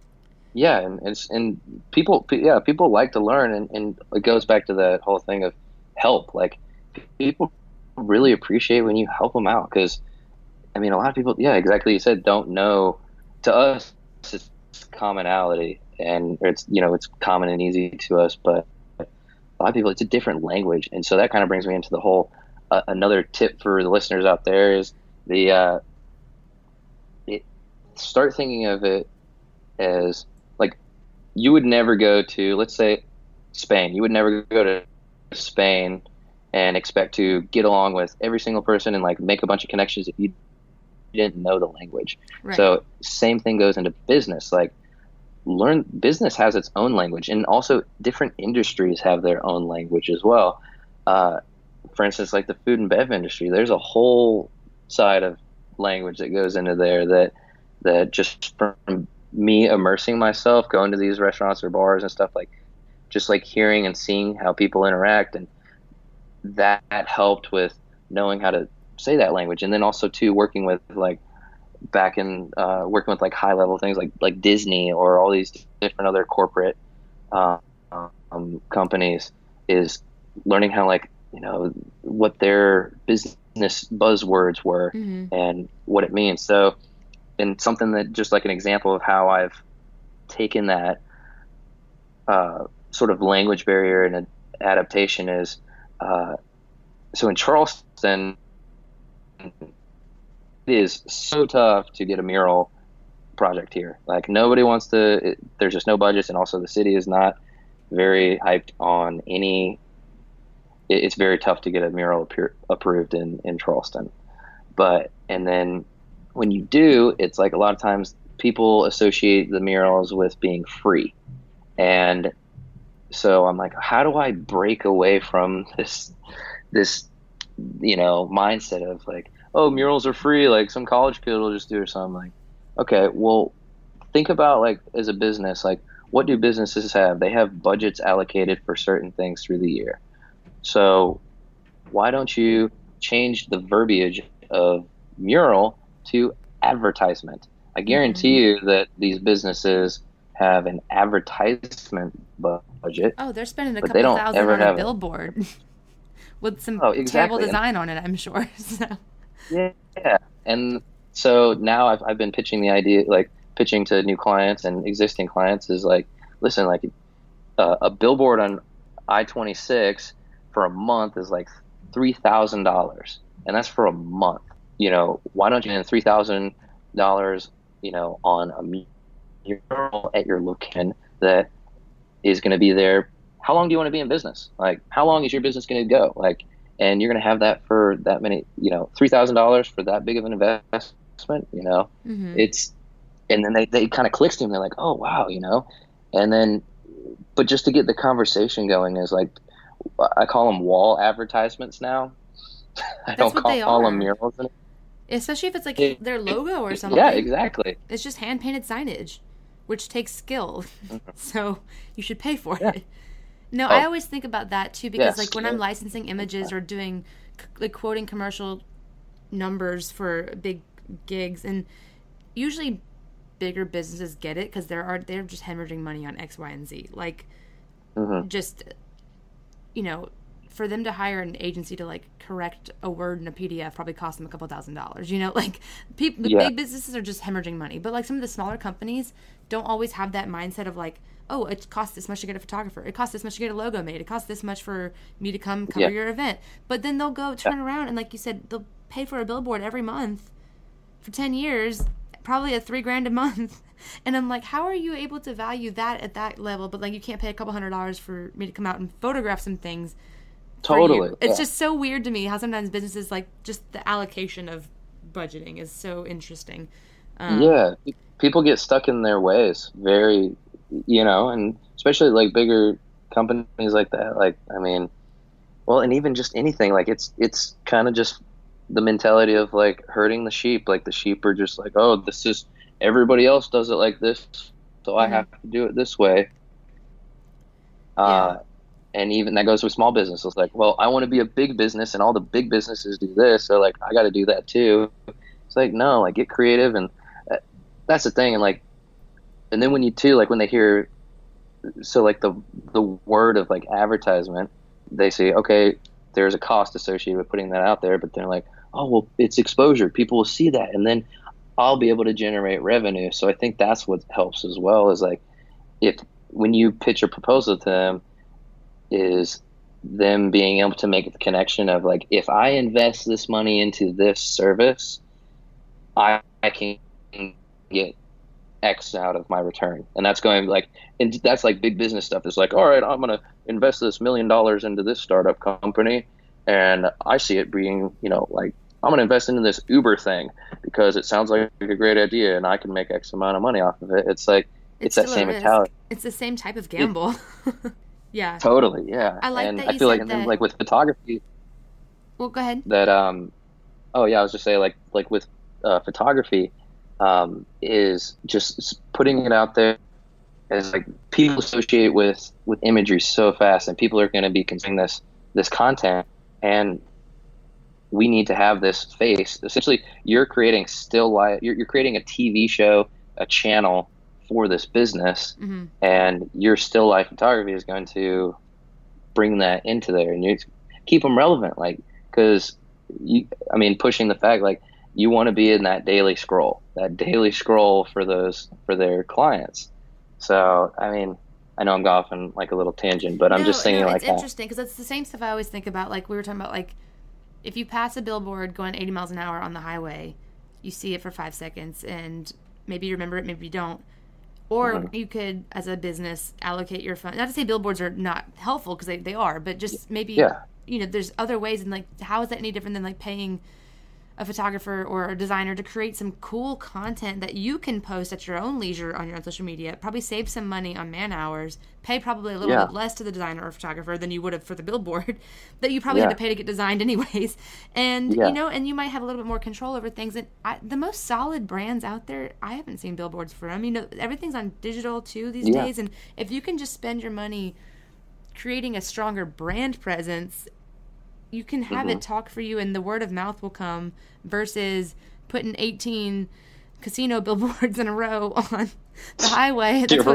yeah and and people yeah people like to learn and, and it goes back to that whole thing of help. Like people really appreciate when you help them out because i mean a lot of people yeah exactly you said don't know. To us it's commonality and it's you know it's common and easy to us but a lot of people it's a different language and so that kind of brings me into the whole uh, another tip for the listeners out there is the uh, it, start thinking of it as you would never go to, let's say, Spain. You would never go to Spain and expect to get along with every single person and like make a bunch of connections if you didn't know the language. Right. So same thing goes into business. Like learn business has its own language and also different industries have their own language as well. Uh, for instance, like the food and bev industry, there's a whole side of language that goes into there that that just from me immersing myself, going to these restaurants or bars and stuff like, just like hearing and seeing how people interact, and that helped with knowing how to say that language, and then also too working with like back in uh, working with like high level things like like Disney or all these different other corporate um, companies is learning how like you know what their business buzzwords were mm-hmm. and what it means. So and something that just like an example of how I've taken that uh, sort of language barrier and adaptation is uh, so in Charleston, it is so tough to get a mural project here. Like nobody wants to. It, there's just no budgets, and also the city is not very hyped on any. It, it's very tough to get a mural approved in in Charleston, but and then when you do, it's like a lot of times people associate the murals with being free, and so I'm like, how do I break away from this this you know mindset of like, oh, murals are free, like some college kid will just do or something. Like, okay, well, think about like as a business, like what do businesses have? They have budgets allocated for certain things through the year. So why don't you change the verbiage of mural to advertisement? I guarantee mm-hmm. you that these businesses have an advertisement budget. Oh, they're spending a couple thousand on a billboard with some oh, exactly. terrible design on it, I'm sure. So. Yeah, and so now I've I've been pitching the idea, like pitching to new clients and existing clients, is like, listen, like uh, a billboard on I twenty six for a month is like three thousand dollars, and that's for a month. You know, why don't you spend three thousand dollars, you know, on a mural at your location that is going to be there. How long do you want to be in business? Like, how long is your business going to go? Like, and you're going to have that for that many, you know, three thousand dollars for that big of an investment. You know, mm-hmm. it's, and then they they kind of clicks to them. They're like, oh wow, you know, and then, but just to get the conversation going is like, I call them wall advertisements now. I That's don't call, call them murals. Anymore. Especially if it's like it, their logo or something. Yeah, exactly. It's just hand painted signage which takes skill. Mm-hmm. so you should pay for yeah. it. No, oh. I always think about that too because yes. like when I'm licensing images or doing like quoting commercial numbers for big gigs and usually bigger businesses get it because there are they're just hemorrhaging money on X, Y, and Z. Like mm-hmm. just you know, for them to hire an agency to like correct a word in a PDF probably cost them a couple thousand dollars. You know, like people, yeah. big businesses are just hemorrhaging money, but like some of the smaller companies don't always have that mindset of like, oh, it costs this much to get a photographer. It costs this much to get a logo made. It costs this much for me to come cover yeah. your event. But then they'll go turn yeah. around and like you said, they'll pay for a billboard every month for ten years, probably at three grand a month. And I'm like, how are you able to value that at that level? But like, you can't pay a couple hundred dollars for me to come out and photograph some things Totally. It's yeah. just so weird to me how sometimes businesses like just the allocation of budgeting is so interesting. Um, yeah, people get stuck in their ways. Very, you know, and especially like bigger companies like that. Like, I mean, well, and even just anything like it's it's kind of just the mentality of like herding the sheep. Like the sheep are just like, oh, this is everybody else does it like this, so mm-hmm. I have to do it this way. Uh, yeah and even that goes with small businesses. Like well i want to be a big business and all the big businesses do this so like i got to do that too. It's like no like get creative and uh, that's the thing and like and then when you too like when they hear so like the the word of like advertisement they say okay there's a cost associated with putting that out there but they're like oh well it's exposure. People will see that and then i'll be able to generate revenue. So i think that's what helps as well is like if when you pitch a proposal to them is them being able to make the connection of like if I invest this money into this service, I, I can get X out of my return. And that's going like and that's like big business stuff. It's like, all right, I'm gonna invest this million dollars into this startup company and I see it being, you know, like I'm gonna invest into this Uber thing because it sounds like a great idea and I can make X amount of money off of it. It's like it's, it's that same mentality. It's the same type of gamble. Yeah. Totally. Yeah. I like and that I feel like that... like with photography. Well, go ahead. That um, oh yeah, I was just saying like like with uh, photography, um, is just putting it out there as like people associate with with imagery so fast, and people are going to be consuming this this content, and we need to have this face. Essentially, you're creating still life. You're, you're creating a TV show, a channel for this business mm-hmm. and your still life photography is going to bring that into there and you keep them relevant like because you i mean pushing the fact like you want to be in that daily scroll that daily scroll for those for their clients so i mean i know i'm golfing like a little tangent but no, i'm just thinking no, like it's interesting because it's the same stuff i always think about like we were talking about like if you pass a billboard going 80 miles an hour on the highway, you see it for five seconds and maybe you remember it, maybe you don't. Or Mhm. you could, as a business, allocate your fund. Not to say billboards are not helpful because they, they are, but just maybe, Yeah. you know, there's other ways. And like, how is that any different than like paying a photographer or a designer to create some cool content that you can post at your own leisure on your own social media? Probably save some money on man hours, pay probably a little Yeah. bit less to the designer or photographer than you would have for the billboard that you probably had to pay to get designed anyways. And Yeah. you know, and you might have a little bit more control over things. And I, the most solid brands out there, I haven't seen billboards for them. You know, everything's on digital too these Yeah. days. And if you can just spend your money creating a stronger brand presence, you can have Mm-hmm. it talk for you, and the word of mouth will come. Versus putting eighteen casino billboards in a row on the highway. That's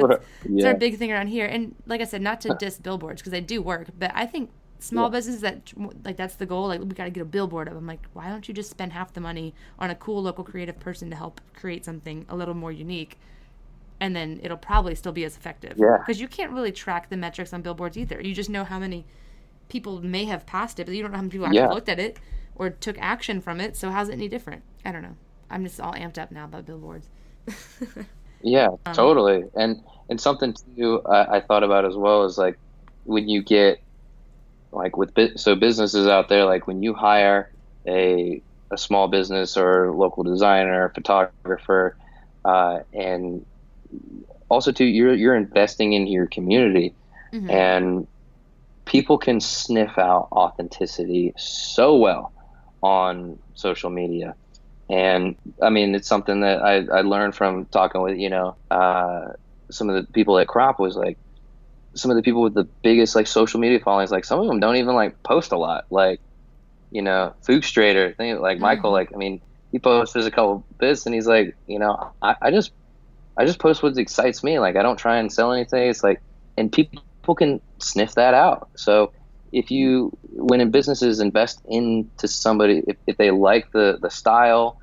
Yeah. our big thing around here. And like I said, not to diss billboards because they do work, but I think small Yeah. businesses that like that's the goal. Like we got to get a billboard up. I'm like, why don't you just spend half the money on a cool local creative person to help create something a little more unique? And then it'll probably still be as effective. Yeah. Because you can't really track the metrics on billboards either. You just know how many people may have passed it, but you don't know how many people actually Yeah. looked at it or took action from it. So how's it any different? I don't know. I'm just all amped up now about billboards. Yeah, Um, totally. And and something too I, I thought about as well is like when you get like with so businesses out there like when you hire a a small business or local designer, photographer, uh, and also too you're you're investing in your community Mhm. and people can sniff out authenticity so well on social media. And i mean it's something that i, I learned from talking with you know uh, some of the people at crop was like some of the people with the biggest like social media followings like some of them don't even like post a lot. Like you know Fuchstrader, thing like michael Mhm. like i mean he posts a couple bits and he's like you know I, I just i just post what excites me. Like i don't try and sell anything. It's like and people can sniff that out so if you when in businesses invest into somebody if, if they like the the style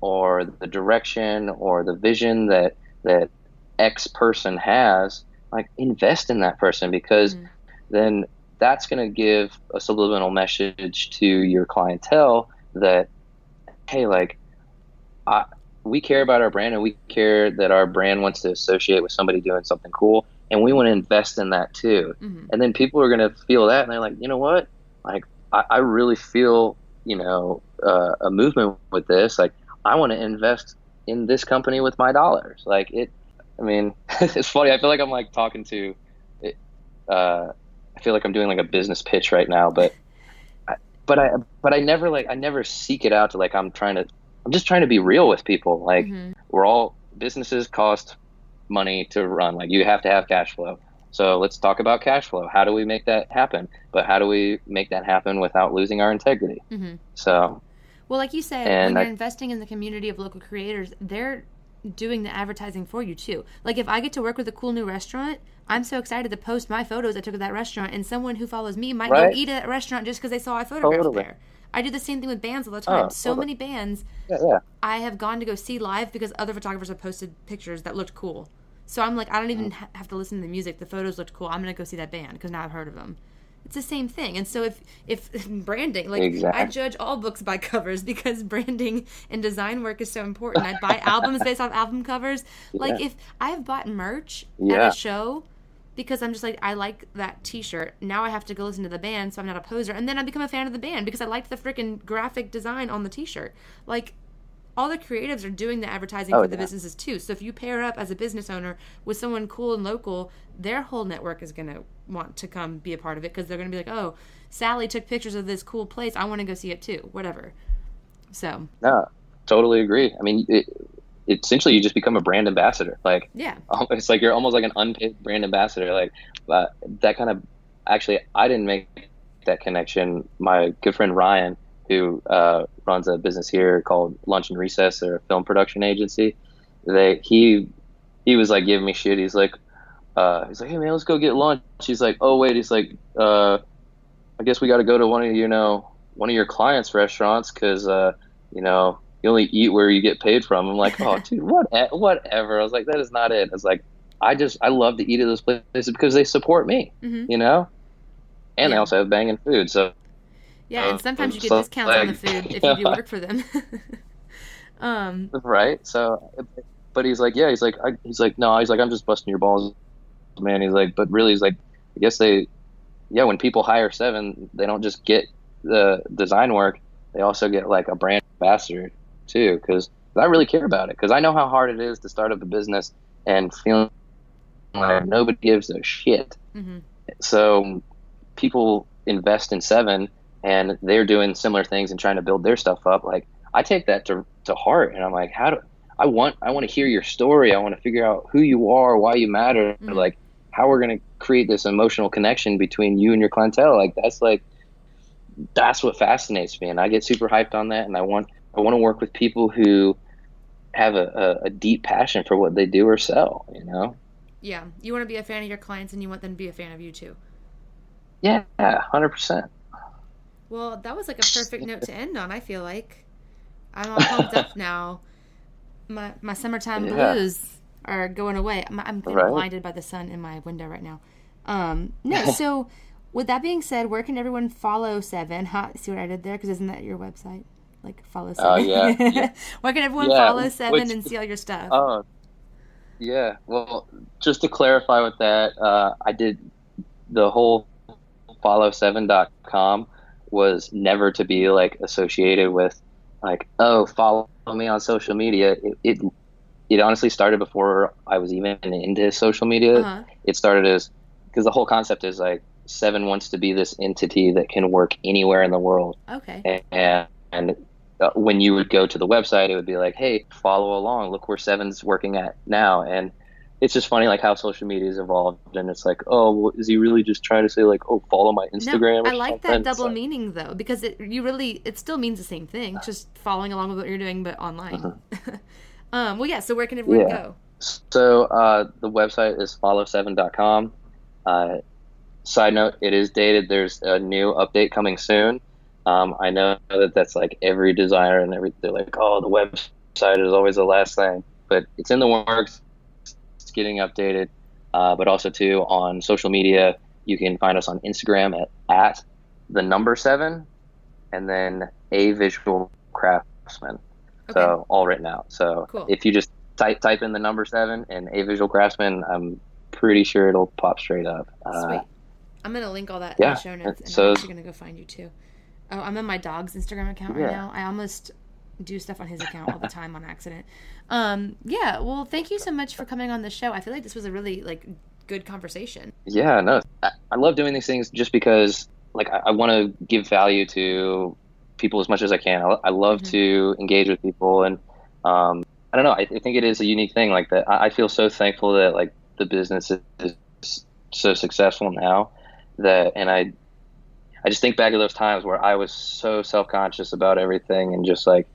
or the direction or the vision that that x person has like invest in that person because Mhm. then that's going to give a subliminal message to your clientele that hey like I, we care about our brand and we care that our brand wants to associate with somebody doing something cool and we want to invest in that too. Mhm. and then people are going to feel that and they're like you know what? Like i, I really feel you know uh, a movement with this. Like i want to invest in this company with my dollars. Like it i mean it's funny. I feel like i'm like talking to it, uh, i feel like i'm doing like a business pitch right now but I, but i but i never like i never seek it out to like i'm trying to i'm just trying to be real with people. Like Mhm. we're all businesses cost money to run like you have to have cash flow so let's talk about cash flow how do we make that happen but how do we make that happen without losing our integrity Mhm. so Well, like you said, when you're investing in the community of local creators, they're doing the advertising for you too. Like if I get to work with a cool new restaurant, I'm so excited to post my photos I took at that restaurant, and someone who follows me might Right. go eat at that restaurant just because they saw I photographed Totally. there. I do the same thing with bands all the time. Oh, so many bands yeah, yeah. I have gone to go see live because other photographers have posted pictures that looked cool. So I'm like, I don't Mm. even ha- have to listen to the music. The photos looked cool. I'm gonna go see that band because now I've heard of them. It's the same thing. And so if if branding, like I judge all books by covers because branding and design work is so important. I buy albums based off album covers. Like Yeah. if I have bought merch at a show because I'm just like I like that T-shirt. Now I have to go listen to the band, so I'm not a poser, and then I become a fan of the band because I liked the freaking graphic design on the T-shirt. Like all the creatives are doing the advertising Oh, for the yeah. businesses too. So if you pair up as a business owner with someone cool and local, their whole network is going to want to come be a part of it because they're going to be like, "Oh, Sally took pictures of this cool place. I want to go see it too." Whatever. So no totally agree i mean it, essentially you just become a brand ambassador like yeah, it's like you're almost like an unpaid brand ambassador like uh, that kind of actually i didn't make that connection my good friend ryan who uh, runs a business here called lunch and recess or a film production agency they he he was like giving me shit he's like uh, he's like hey man let's go get lunch he's like oh wait he's like uh, i guess we got to go to one of you know one of your clients restaurants because uh, you know you only eat where you get paid from. I'm like, oh, dude, what, whatever. I was like, that is not it. I was like, I just, I love to eat at those places because they support me, hmm you know, and they also have banging food. So Yeah, and sometimes you get so, discounts like, on the food if you do work for them. um, right. So, but he's like, yeah, he's like, I, he's like, no, he's like, I'm just busting your balls, man. He's like, but really, he's like, I guess they, yeah, when people hire seven, they don't just get the design work, they also get like a brand ambassador too, because I really care about it, because I know how hard it is to start up a business and feeling like nobody gives a shit. Mm-hmm. So people invest in Seven and they're doing similar things and trying to build their stuff up. Like I take that to, to heart and I'm like, how do I want, I want to hear your story. I want to figure out who you are, why you matter, mm-hmm. like how we're going to create this emotional connection between you and your clientele. Like that's like, that's what fascinates me. And I get super hyped on that. And I want, I want to work with people who have a, a, a deep passion for what they do or sell, you know? Yeah. You want to be a fan of your clients and you want them to be a fan of you too. Yeah, 100%. Well, that was like a perfect note to end on. I feel like I'm all pumped up now. My my summertime yeah. blues are going away. I'm, I'm getting right. blinded by the sun in my window right now. Um, no, so with that being said, where can everyone follow Seven? Huh, see what I did there? Because isn't that your website? Like follow Seven. Oh yeah. yeah. where can everyone yeah. follow Seven Which, and see all your stuff? Oh, yeah. Well, just to clarify with that, uh, I did the whole follow7.com was never to be like associated with like oh follow me on social media. It it, it honestly started before i was even into social media. Uh-huh. it started as because the whole concept is like seven wants to be this entity that can work anywhere in the world. Okay. And, and uh, when you would go to the website it would be like hey follow along. Look where seven's working at now. And it's just funny like how social media has evolved and it's like oh well, is he really just trying to say like oh follow my instagram no, i like that double like, meaning though because it you really it still means the same thing just following along with what you're doing but online. Uh-huh. um well yeah so where can everyone yeah. go? So uh, the website is follow7.com uh, side note it is dated. There's a new update coming soon. Um, i know that that's like every designer and every they're like oh the website is always the last thing but it's in the works getting updated, uh, but also too on social media. You can find us on Instagram at, at the number seven, and then a visual craftsman. Okay. So all written out. So cool. if you just type type in the number seven and a visual craftsman, I'm pretty sure it'll pop straight up. Uh, Sweet. I'm gonna link all that yeah. in the show notes, and so, I'm actually gonna go find you too. Oh, I'm on my dog's Instagram account right yeah. now. I almost do stuff on his account all the time on accident. Um, yeah. Well, thank you so much for coming on the show. I feel like this was a really like good conversation. Yeah. No, I, I love doing these things just because like I, I want to give value to people as much as I can. I, I love mm-hmm. to engage with people and um, I don't know. I, I, think it is a unique thing like that. I, I feel so thankful that like the business is, is so successful now that, and I, I just think back to those times where I was so self conscious about everything and just like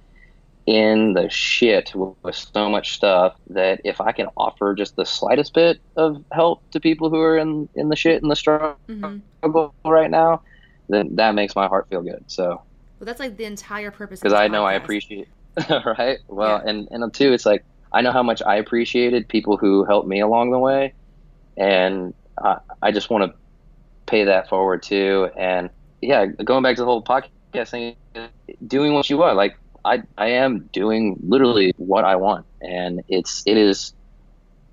in the shit with so much stuff that if I can offer just the slightest bit of help to people who are in, in the shit and the struggle mm-hmm. right now, then that makes my heart feel good. So, well, that's like the entire purpose. Because I know I appreciate, right? Well, yeah. and and two, it's like I know how much I appreciated people who helped me along the way, and I, I just want to pay that forward too. And yeah, going back to the whole podcast thing, doing what you want, like I I am doing literally what I want, and it's it is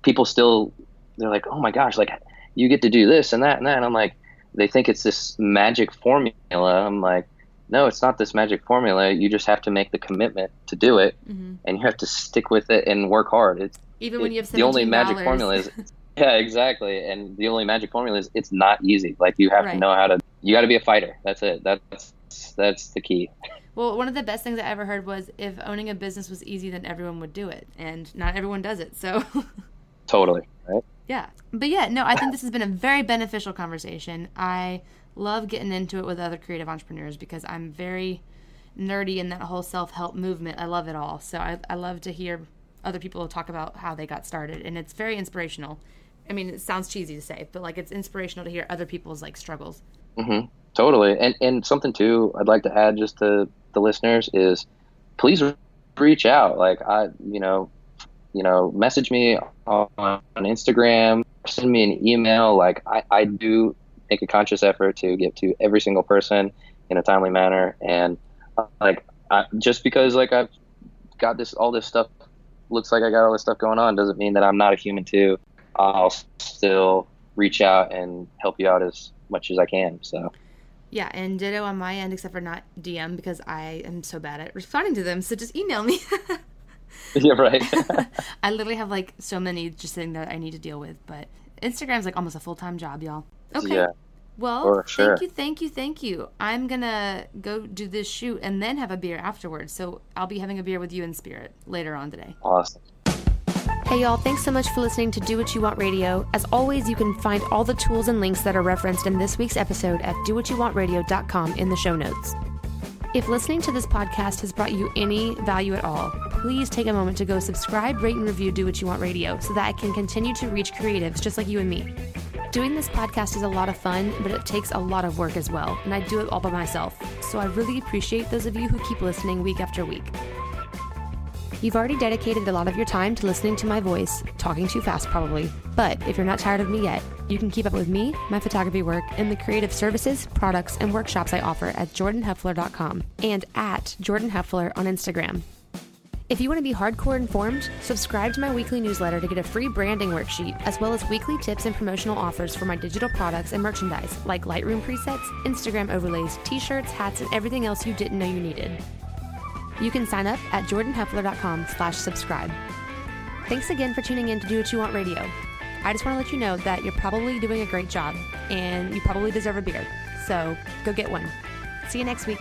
people still they're like, oh my gosh, like you get to do this and that and that. And I'm like, they think it's this magic formula. I'm like, no, it's not this magic formula. You just have to make the commitment to do it, mm-hmm. and you have to stick with it and work hard. It's even when you have the only magic formula is. Yeah, exactly. And the only magic formula is it's not easy. Like you have right. to know how to. You got to be a fighter. That's it. That's that's the key. Well, one of the best things I ever heard was if owning a business was easy, then everyone would do it, and not everyone does it. So. totally. Right. Yeah, but yeah, no, I think this has been a very beneficial conversation. I love getting into it with other creative entrepreneurs because I'm very nerdy in that whole self help movement. I love it all. So I, I love to hear other people talk about how they got started, and it's very inspirational. I mean, it sounds cheesy to say, but like it's inspirational to hear other people's like struggles. Mm-hmm. Totally, and and something too I'd like to add just to the listeners is please reach out. Like I, you know, you know, message me on, Instagram, send me an email. Like I, I do make a conscious effort to get to every single person in a timely manner. And like, I, just because like I've got this, all this stuff looks like I got all this stuff going on doesn't mean that I'm not a human too. I'll still reach out and help you out as much as I can. So. Yeah, and ditto on my end, except for not DM because I am so bad at responding to them. So just email me. yeah, right. I literally have like so many just sitting there I need to deal with, but Instagram's like almost a full time job, y'all. Okay. Yeah. Well, sure. thank you, thank you, thank you. I'm gonna go do this shoot and then have a beer afterwards. So I'll be having a beer with you in spirit later on today. Awesome. Hey, y'all, thanks so much for listening to Do What You Want Radio. As always, you can find all the tools and links that are referenced in this week's episode at dowhatyouwantradio.com in the show notes. If listening to this podcast has brought you any value at all, please take a moment to go subscribe, rate, and review Do What You Want Radio so that I can continue to reach creatives just like you and me. Doing this podcast is a lot of fun, but it takes a lot of work as well, and I do it all by myself. So I really appreciate those of you who keep listening week after week. You've already dedicated a lot of your time to listening to my voice, talking too fast probably. But if you're not tired of me yet, you can keep up with me, my photography work, and the creative services, products, and workshops I offer at jordanheffler.com and at jordanheffler on Instagram. If you want to be hardcore informed, subscribe to my weekly newsletter to get a free branding worksheet, as well as weekly tips and promotional offers for my digital products and merchandise, like Lightroom presets, Instagram overlays, t shirts, hats, and everything else you didn't know you needed. You can sign up at jordanheffler.com slash subscribe. Thanks again for tuning in to Do What You Want Radio. I just want to let you know that you're probably doing a great job and you probably deserve a beer. So go get one. See you next week.